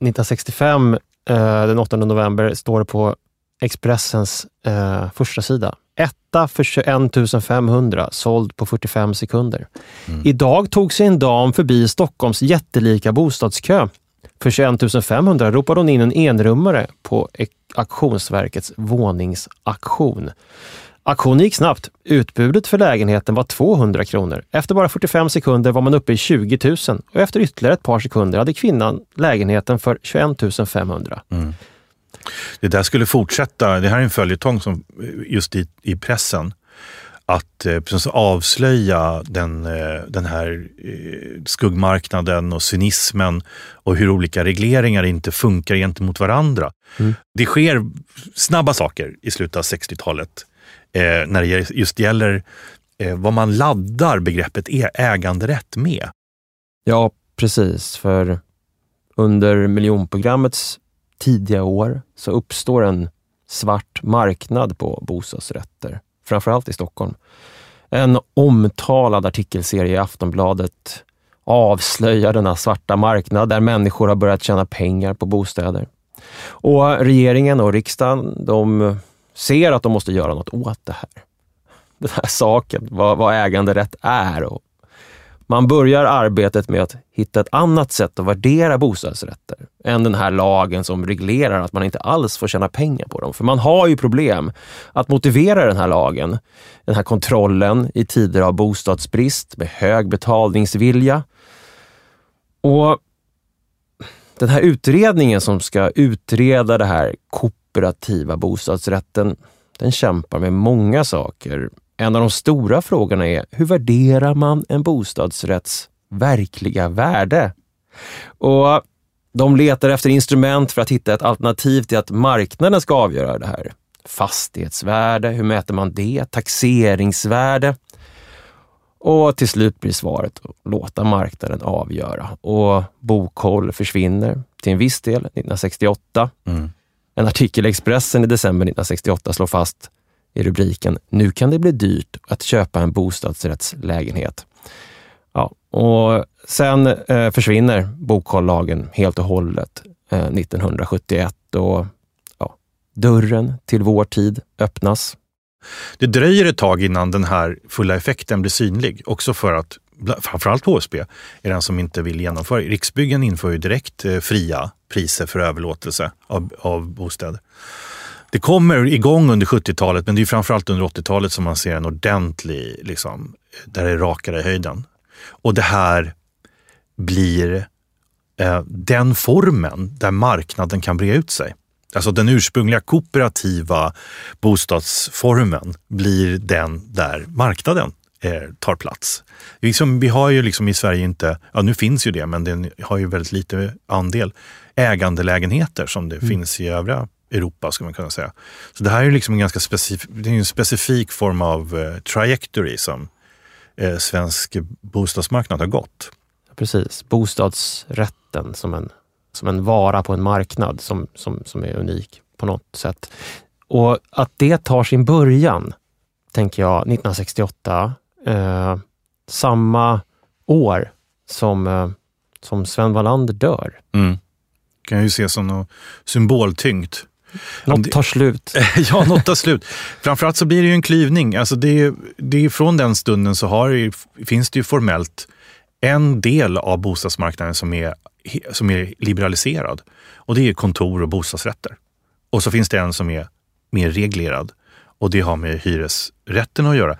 1965, eh, den 8 november, står det på Expressens eh, första sida. Etta för 21 500, såld på 45 sekunder. Mm. Idag tog sig en dam förbi Stockholms jättelika bostadskö. För 21 500 ropade hon in en enrummare på Auktionsverkets våningsaktion. Aktionen gick snabbt. Utbudet för lägenheten var 200 kronor. Efter bara 45 sekunder var man uppe i 20 000 och efter ytterligare ett par sekunder hade kvinnan lägenheten för 21 500. Mm. Det där skulle fortsätta. Det här är en följetong som just i, i pressen. Att eh, avslöja den, eh, den här eh, skuggmarknaden och cynismen och hur olika regleringar inte funkar gentemot varandra. Mm. Det sker snabba saker i slutet av 60-talet eh, när det just gäller eh, vad man laddar begreppet äganderätt med. Ja, precis. För under miljonprogrammets tidiga år så uppstår en svart marknad på bostadsrätter, framförallt i Stockholm. En omtalad artikelserie i Aftonbladet avslöjar denna svarta marknad där människor har börjat tjäna pengar på bostäder. Och regeringen och riksdagen de ser att de måste göra något åt det här. Den här saken, vad, vad äganderätt är och man börjar arbetet med att hitta ett annat sätt att värdera bostadsrätter än den här lagen som reglerar att man inte alls får tjäna pengar på dem. För man har ju problem att motivera den här lagen, den här kontrollen i tider av bostadsbrist med hög betalningsvilja. Och den här utredningen som ska utreda det här kooperativa bostadsrätten, den kämpar med många saker. En av de stora frågorna är hur värderar man en bostadsrätts verkliga värde? Och de letar efter instrument för att hitta ett alternativ till att marknaden ska avgöra det här. Fastighetsvärde, hur mäter man det? Taxeringsvärde. Och till slut blir svaret att låta marknaden avgöra. Och Bokoll försvinner till en viss del 1968. Mm. En artikel i Expressen i december 1968 slår fast i rubriken “Nu kan det bli dyrt att köpa en bostadsrättslägenhet”. Ja, och sen eh, försvinner bokkollagen helt och hållet eh, 1971 och ja, dörren till vår tid öppnas. Det dröjer ett tag innan den här fulla effekten blir synlig, också för att framförallt HSB är den som inte vill genomföra. Riksbyggen inför ju direkt eh, fria priser för överlåtelse av, av bostäder. Det kommer igång under 70-talet, men det är framförallt under 80-talet som man ser en ordentlig, liksom, där det rakar i höjden. Och det här blir eh, den formen där marknaden kan breda ut sig. Alltså den ursprungliga kooperativa bostadsformen blir den där marknaden eh, tar plats. Liksom, vi har ju liksom i Sverige inte, ja nu finns ju det, men den har ju väldigt lite andel ägandelägenheter som det mm. finns i övriga Europa skulle man kunna säga. Så det här är liksom en ganska specifik, det är en specifik form av eh, trajectory som eh, svensk bostadsmarknad har gått. Precis, bostadsrätten som en, som en vara på en marknad som, som, som är unik på något sätt. Och att det tar sin början, tänker jag, 1968, eh, samma år som, eh, som Sven Wallander dör. Mm. kan ju ses som något symboltyngt. Något tar slut. ja, något tar slut. Framförallt så blir det ju en klyvning. Alltså det, det, från den stunden så har, finns det ju formellt en del av bostadsmarknaden som är, som är liberaliserad. Och det är kontor och bostadsrätter. Och så finns det en som är mer reglerad och det har med hyresrätten att göra.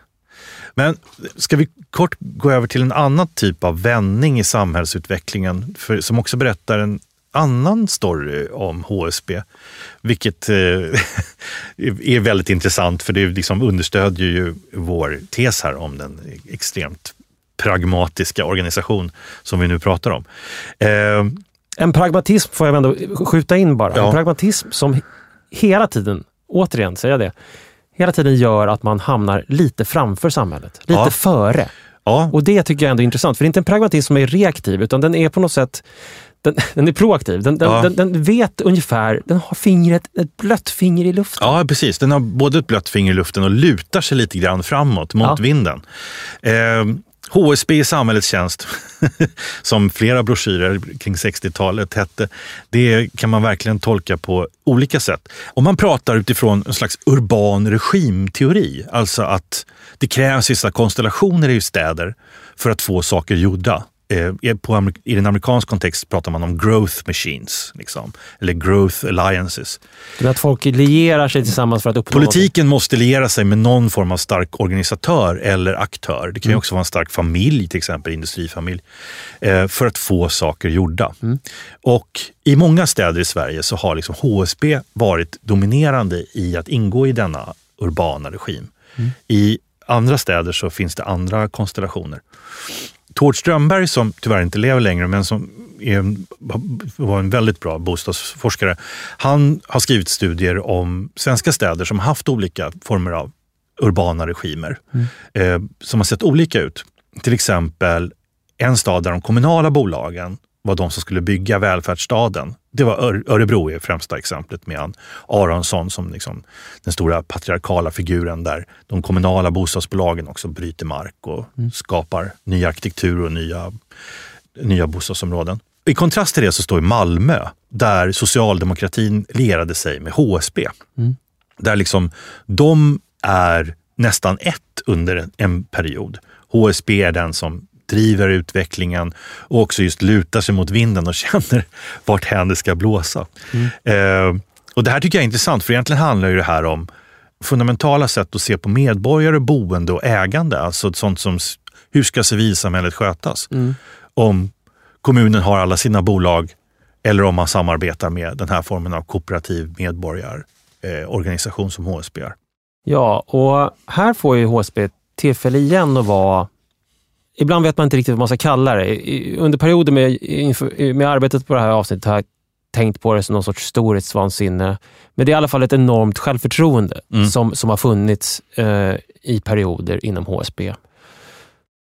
Men ska vi kort gå över till en annan typ av vändning i samhällsutvecklingen för, som också berättar en annan story om HSB. Vilket eh, är väldigt intressant för det liksom understödjer ju vår tes här om den extremt pragmatiska organisation som vi nu pratar om. Eh, en pragmatism får jag ändå skjuta in bara. Ja. En pragmatism som hela tiden, återigen säger jag det, hela tiden gör att man hamnar lite framför samhället. Lite ja. före. Ja. Och det tycker jag ändå är intressant. För det är inte en pragmatism som är reaktiv, utan den är på något sätt den, den är proaktiv. Den, den, ja. den, vet ungefär, den har fingret, ett blött finger i luften. Ja, precis. Den har både ett blött finger i luften och lutar sig lite grann framåt mot ja. vinden. Eh, HSB i samhällets tjänst, som flera broschyrer kring 60-talet hette, det kan man verkligen tolka på olika sätt. Om man pratar utifrån en slags urban regimteori, alltså att det krävs vissa konstellationer i städer för att få saker gjorda på, I den amerikanska kontext pratar man om growth machines, liksom, eller growth alliances. Det att folk lierar sig tillsammans för att uppnå Politiken något. måste liera sig med någon form av stark organisatör eller aktör. Det kan mm. också vara en stark familj, till exempel industrifamilj, eh, för att få saker gjorda. Mm. Och i många städer i Sverige så har liksom HSB varit dominerande i att ingå i denna urbana regim. Mm. I andra städer så finns det andra konstellationer. Tord Strömberg, som tyvärr inte lever längre, men som är, var en väldigt bra bostadsforskare. Han har skrivit studier om svenska städer som haft olika former av urbana regimer mm. eh, som har sett olika ut. Till exempel en stad där de kommunala bolagen var de som skulle bygga välfärdsstaden. Det var Örebro är främsta exemplet med Aronsson som liksom den stora patriarkala figuren där de kommunala bostadsbolagen också bryter mark och mm. skapar ny arkitektur och nya, nya bostadsområden. I kontrast till det så står Malmö där socialdemokratin lerade sig med HSB. Mm. Där liksom de är nästan ett under en period. HSB är den som driver utvecklingen och också just lutar sig mot vinden och känner vart hän det ska blåsa. Mm. Eh, och Det här tycker jag är intressant, för egentligen handlar ju det här om fundamentala sätt att se på medborgare, boende och ägande. Alltså sånt som hur ska civilsamhället skötas? Mm. Om kommunen har alla sina bolag eller om man samarbetar med den här formen av kooperativ medborgarorganisation som HSB är. Ja, och här får ju HSB tillfälle igen att vara Ibland vet man inte riktigt vad man ska kalla det. Under perioder med, med arbetet på det här avsnittet har jag tänkt på det som någon sorts storhetsvansinne. Men det är i alla fall ett enormt självförtroende mm. som, som har funnits eh, i perioder inom HSB.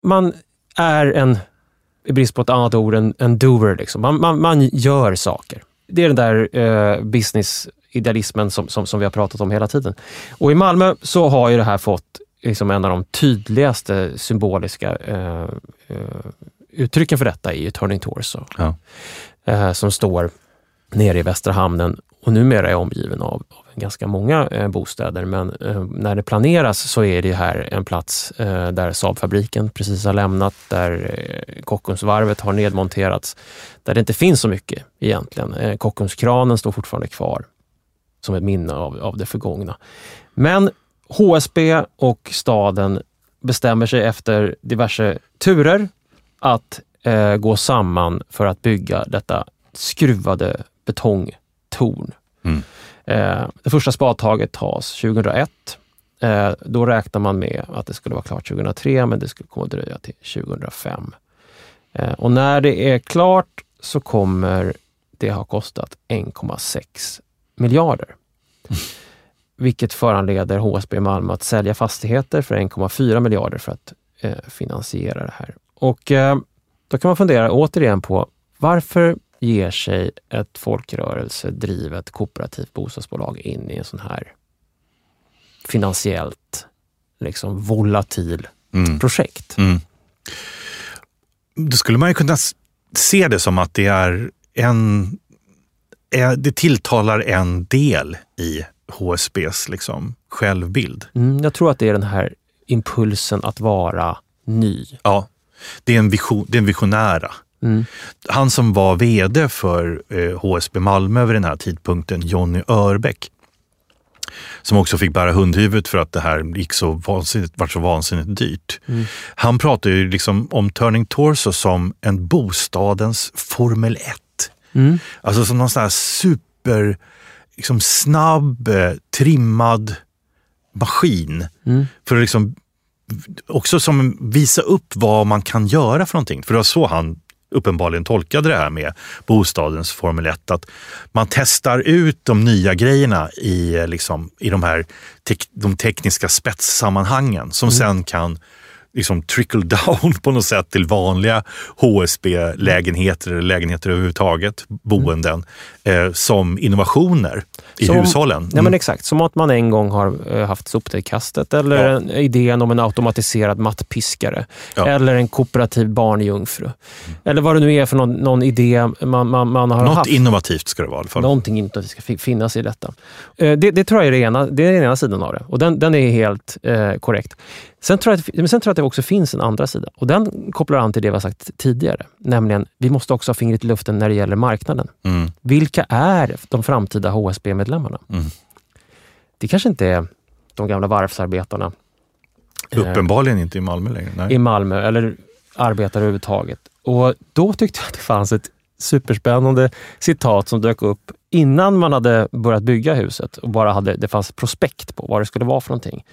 Man är en, i brist på ett annat ord, en, en doer. Liksom. Man, man, man gör saker. Det är den där eh, business-idealismen som, som, som vi har pratat om hela tiden. Och I Malmö så har ju det här fått liksom en av de tydligaste symboliska eh, eh, uttrycken för detta är ju Turning Torso. Ja. Eh, som står nere i Västra hamnen och numera är omgiven av, av ganska många eh, bostäder. Men eh, när det planeras så är det här en plats eh, där Saabfabriken precis har lämnat, där eh, Kockumsvarvet har nedmonterats, där det inte finns så mycket egentligen. Eh, Kockumskranen står fortfarande kvar som ett minne av, av det förgångna. Men HSB och staden bestämmer sig efter diverse turer att eh, gå samman för att bygga detta skruvade betongtorn. Mm. Eh, det första spadtaget tas 2001. Eh, då räknar man med att det skulle vara klart 2003, men det skulle komma att dröja till 2005. Eh, och när det är klart så kommer det ha kostat 1,6 miljarder. Mm. Vilket föranleder HSB Malmö att sälja fastigheter för 1,4 miljarder för att eh, finansiera det här. Och eh, då kan man fundera återigen på varför ger sig ett folkrörelsedrivet kooperativt bostadsbolag in i en sån här finansiellt liksom volatil mm. projekt? Mm. Då skulle man ju kunna se det som att det är en det tilltalar en del i HSBs liksom självbild. Mm, jag tror att det är den här impulsen att vara ny. Ja, det är en, vision, det är en visionära. Mm. Han som var VD för eh, HSB Malmö vid den här tidpunkten, Jonny Örbeck, som också fick bära hundhuvudet för att det här gick så vansinnigt, var så vansinnigt dyrt. Mm. Han pratar ju liksom om Turning Torso som en bostadens Formel 1. Mm. Alltså som någon sån här super liksom snabb, eh, trimmad maskin. Mm. För att liksom också som visa upp vad man kan göra för någonting. För det var så han uppenbarligen tolkade det här med bostadens Formel 1. Att man testar ut de nya grejerna i, eh, liksom, i de här te de tekniska spetssammanhangen som mm. sen kan liksom trickle down på något sätt till vanliga HSB-lägenheter eller lägenheter överhuvudtaget, boenden, mm. Eh, som innovationer i som, hushållen. Mm. Men exakt, som att man en gång har eh, haft sopnedkastet eller ja. en, idén om en automatiserad mattpiskare ja. eller en kooperativ barnjungfru. Mm. Eller vad det nu är för någon, någon idé man, man, man har Något haft. Något innovativt ska det vara i alla fall. Någonting innovativt ska finnas i detta. Eh, det, det, tror jag är, det ena, det är den ena sidan av det och den, den är helt eh, korrekt. Sen tror, jag att, men sen tror jag att det också finns en andra sida och den kopplar an till det vi har sagt tidigare. Nämligen, vi måste också ha fingret i luften när det gäller marknaden. Mm. Vilka är de framtida HSB-medlemmarna? Mm. Det kanske inte är de gamla varvsarbetarna. Eh, Uppenbarligen inte i Malmö längre. Nej. I Malmö, eller arbetare överhuvudtaget. Och då tyckte jag att det fanns ett superspännande citat som dök upp innan man hade börjat bygga huset och bara hade, det fanns prospekt på vad det skulle vara för någonting.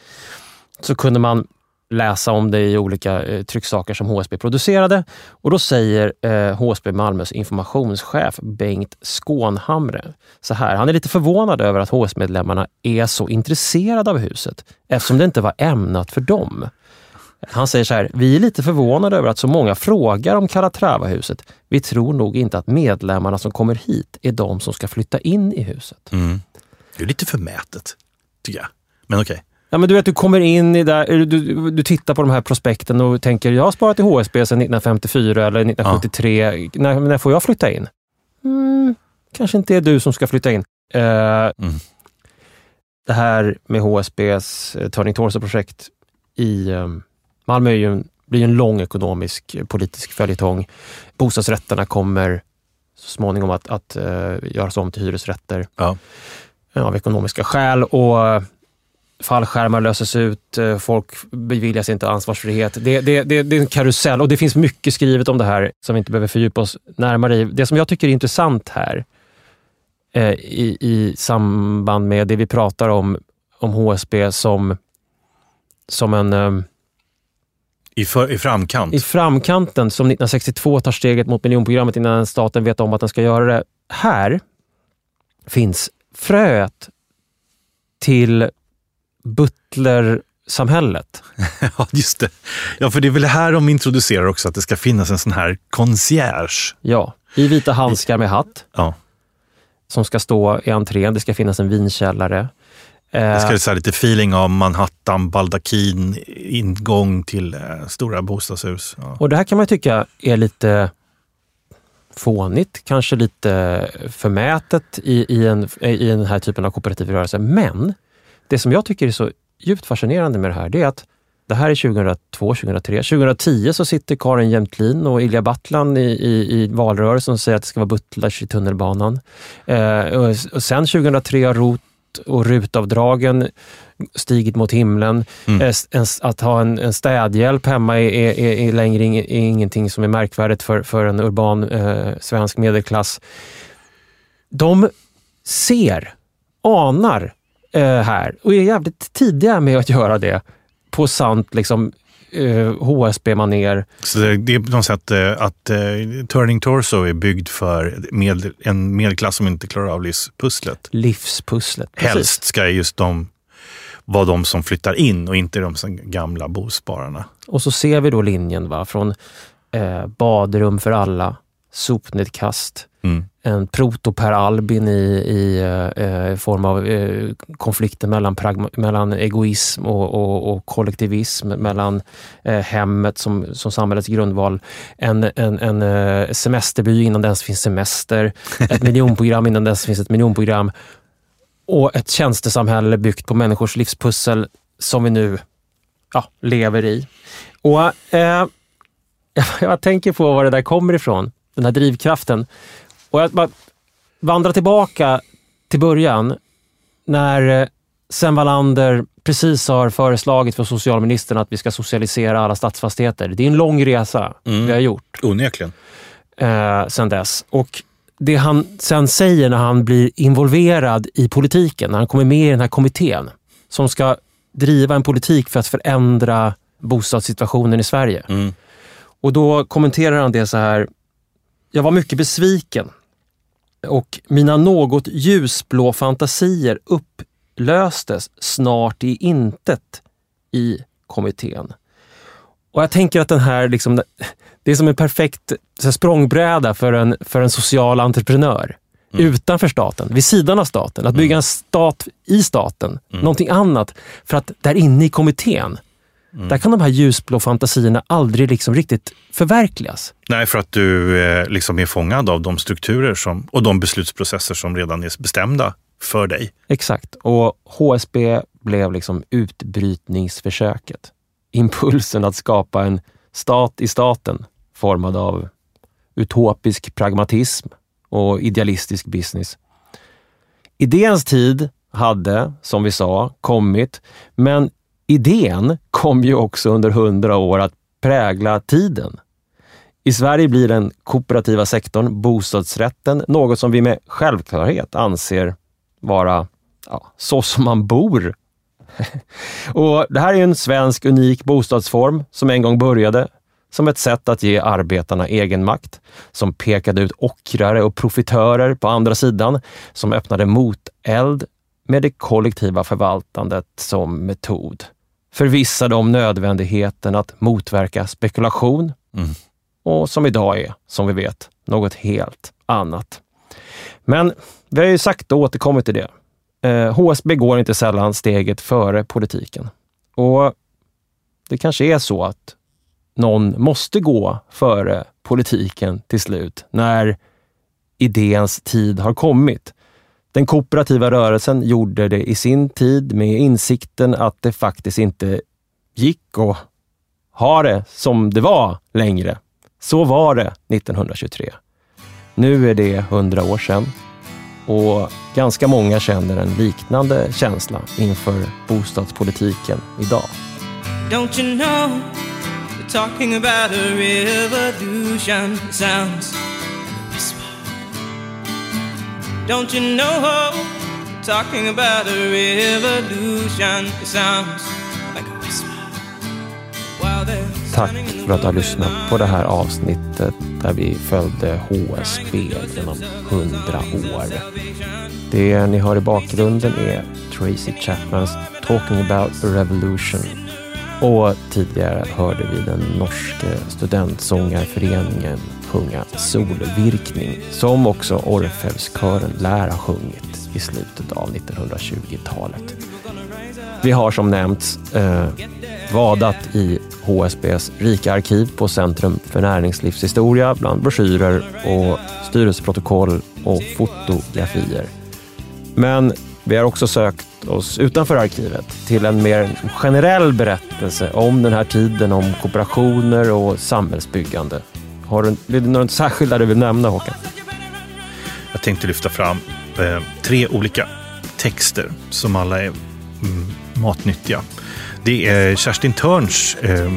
Så kunde man läsa om det i olika eh, trycksaker som HSB producerade. Och då säger eh, HSB Malmös informationschef Bengt Skånhamre så här. Han är lite förvånad över att HSB-medlemmarna är så intresserade av huset eftersom det inte var ämnat för dem. Han säger så här, vi är lite förvånade över att så många frågar om Calatrava-huset. Vi tror nog inte att medlemmarna som kommer hit är de som ska flytta in i huset. Mm. Det är lite förmätet, tycker jag. Men okej. Okay. Ja, men du vet, du kommer in i där, du, du tittar på de här prospekten och tänker, jag har sparat i HSB sedan 1954 eller 1973. Ja. När, när får jag flytta in? Mm, kanske inte är du som ska flytta in. Uh, mm. Det här med HSBs uh, Turning Torso-projekt i um, Malmö är ju en, blir en lång ekonomisk politisk följetong. Bostadsrätterna kommer så småningom att, att uh, göras om till hyresrätter ja. av ekonomiska skäl. Och fallskärmar löses ut, eh, folk beviljas inte ansvarsfrihet. Det, det, det, det är en karusell och det finns mycket skrivet om det här som vi inte behöver fördjupa oss närmare i. Det som jag tycker är intressant här eh, i, i samband med det vi pratar om, om HSB som, som en eh, i, för, I framkant? I framkanten, som 1962 tar steget mot miljonprogrammet innan staten vet om att den ska göra det. Här finns fröet till butlersamhället. ja, just det. Ja, för det är väl här de introducerar också att det ska finnas en sån här concierge. Ja, i vita handskar med hatt. Ja. Som ska stå i entrén. Det ska finnas en vinkällare. Det ska ha lite feeling av Manhattan, baldakin, ingång till eh, stora bostadshus. Ja. Och det här kan man tycka är lite fånigt, kanske lite förmätet i, i, en, i den här typen av kooperativ rörelse. Men det som jag tycker är så djupt fascinerande med det här, det är att det här är 2002, 2003. 2010 så sitter Karin Jämtlin och Ilja Battlan i, i, i valrörelsen och säger att det ska vara butlers i tunnelbanan. Eh, och, och sen 2003 har ROT och rutavdragen stigit mot himlen. Mm. Eh, att ha en, en städhjälp hemma är, är, är längre är ingenting som är märkvärdigt för, för en urban eh, svensk medelklass. De ser, anar här och är jävligt tidiga med att göra det på sant liksom, eh, HSB-manér. Så det, det, är på något sätt eh, att eh, Turning Torso är byggd för med, en medelklass som inte klarar av livspusslet. Livspusslet, precis. Helst ska just de vara de som flyttar in och inte de gamla bospararna. Och så ser vi då linjen va? från eh, badrum för alla, sopnedkast, mm. En proto-Per Albin i, i eh, form av eh, konflikter mellan, mellan egoism och, och, och kollektivism, mellan eh, hemmet som, som samhällets grundval, en, en, en eh, semesterby innan det ens finns semester, ett miljonprogram innan det ens finns ett miljonprogram och ett tjänstesamhälle byggt på människors livspussel som vi nu ja, lever i. Och eh, Jag tänker på var det där kommer ifrån, den här drivkraften. Och jag bara vandrar tillbaka till början när eh, Sven Wallander precis har föreslagit för socialministern att vi ska socialisera alla stadsfastigheter. Det är en lång resa mm. vi har gjort. Onekligen. Eh, sen dess. Och det han sen säger när han blir involverad i politiken, när han kommer med i den här kommittén som ska driva en politik för att förändra bostadssituationen i Sverige. Mm. Och då kommenterar han det så här. Jag var mycket besviken och mina något ljusblå fantasier upplöstes snart i intet i kommittén. Och jag tänker att den här, liksom, det är som en perfekt här, språngbräda för en, för en social entreprenör. Mm. Utanför staten, vid sidan av staten. Att bygga mm. en stat i staten, mm. någonting annat. För att där inne i kommittén, Mm. Där kan de här ljusblå fantasierna aldrig liksom riktigt förverkligas. Nej, för att du eh, liksom är fångad av de strukturer som, och de beslutsprocesser som redan är bestämda för dig. Exakt. Och HSB blev liksom utbrytningsförsöket. Impulsen att skapa en stat i staten formad av utopisk pragmatism och idealistisk business. Idéns tid hade, som vi sa, kommit, men idén kom ju också under hundra år att prägla tiden. I Sverige blir den kooperativa sektorn, bostadsrätten, något som vi med självklarhet anser vara ja, så som man bor. och Det här är en svensk unik bostadsform som en gång började som ett sätt att ge arbetarna egenmakt, som pekade ut ockrare och profitörer på andra sidan, som öppnade moteld med det kollektiva förvaltandet som metod förvissade om nödvändigheten att motverka spekulation mm. och som idag är, som vi vet, något helt annat. Men vi har ju sagt och återkommit till det. Eh, HSB går inte sällan steget före politiken. Och det kanske är så att någon måste gå före politiken till slut, när idéns tid har kommit. Den kooperativa rörelsen gjorde det i sin tid med insikten att det faktiskt inte gick att ha det som det var längre. Så var det 1923. Nu är det hundra år sedan. och ganska många känner en liknande känsla inför bostadspolitiken idag. Don't you know we're talking about a revolution sounds Don't you know talking about a revolution sounds like a whisper Tack för att du har lyssnat på det här avsnittet där vi följde HSB genom hundra år. Det ni hör i bakgrunden är Tracy Chapmans Talking about a revolution. Och tidigare hörde vi den norske studentsångarföreningen sjunga Solvirkning, som också Orfeuskören lär ha sjungit i slutet av 1920-talet. Vi har som nämnts eh, vadat i HSBs rika arkiv på Centrum för näringslivshistoria bland broschyrer och styrelseprotokoll och fotografier. Men vi har också sökt oss utanför arkivet till en mer generell berättelse om den här tiden, om kooperationer och samhällsbyggande. Har du, är det något särskilt du vill nämna Håkan? Jag tänkte lyfta fram eh, tre olika texter som alla är mm, matnyttiga. Det är Kerstin Törns eh,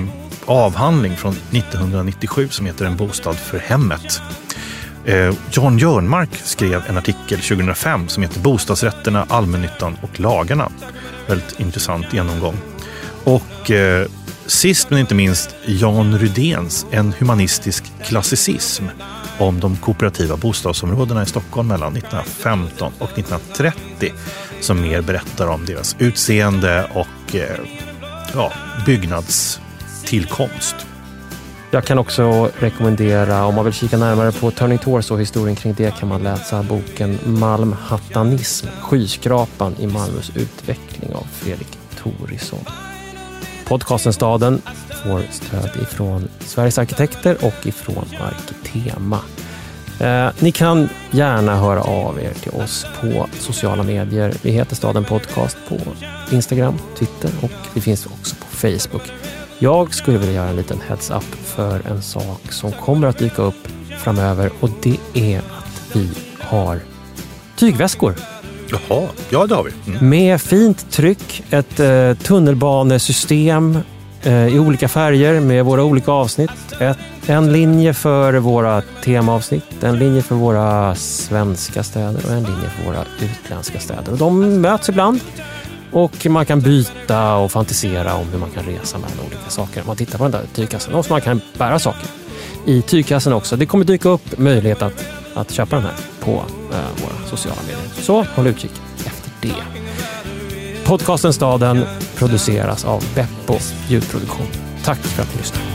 avhandling från 1997 som heter En bostad för hemmet. Eh, Jan Jörnmark skrev en artikel 2005 som heter Bostadsrätterna, allmännyttan och lagarna. Väldigt intressant genomgång. Och eh, sist men inte minst Jan Rydéns En humanistisk klassicism om de kooperativa bostadsområdena i Stockholm mellan 1915 och 1930 som mer berättar om deras utseende och eh, ja, byggnadstillkomst. Jag kan också rekommendera, om man vill kika närmare på Turning Torso och historien kring det, kan man läsa boken Malmhattanism, skyskrapan i Malmös utveckling av Fredrik Torisson. Podcasten Staden får stöd ifrån Sveriges arkitekter och ifrån Arkitema. Eh, ni kan gärna höra av er till oss på sociala medier. Vi heter Staden Podcast på Instagram, Twitter och vi finns också på Facebook. Jag skulle vilja göra en liten heads-up för en sak som kommer att dyka upp framöver och det är att vi har tygväskor. Jaha, ja det har vi. Mm. Med fint tryck, ett eh, tunnelbanesystem eh, i olika färger med våra olika avsnitt. Ett, en linje för våra temaavsnitt, en linje för våra svenska städer och en linje för våra utländska städer. Och de möts ibland och man kan byta och fantisera om hur man kan resa mellan olika saker. Om man tittar på den där tygkassen. Och så man kan bära saker i tygkassen också. Det kommer dyka upp möjlighet att, att köpa den här på eh, våra sociala medier. Så håll utkik efter det. Podcasten Staden produceras av Beppo ljudproduktion. Tack för att ni lyssnade.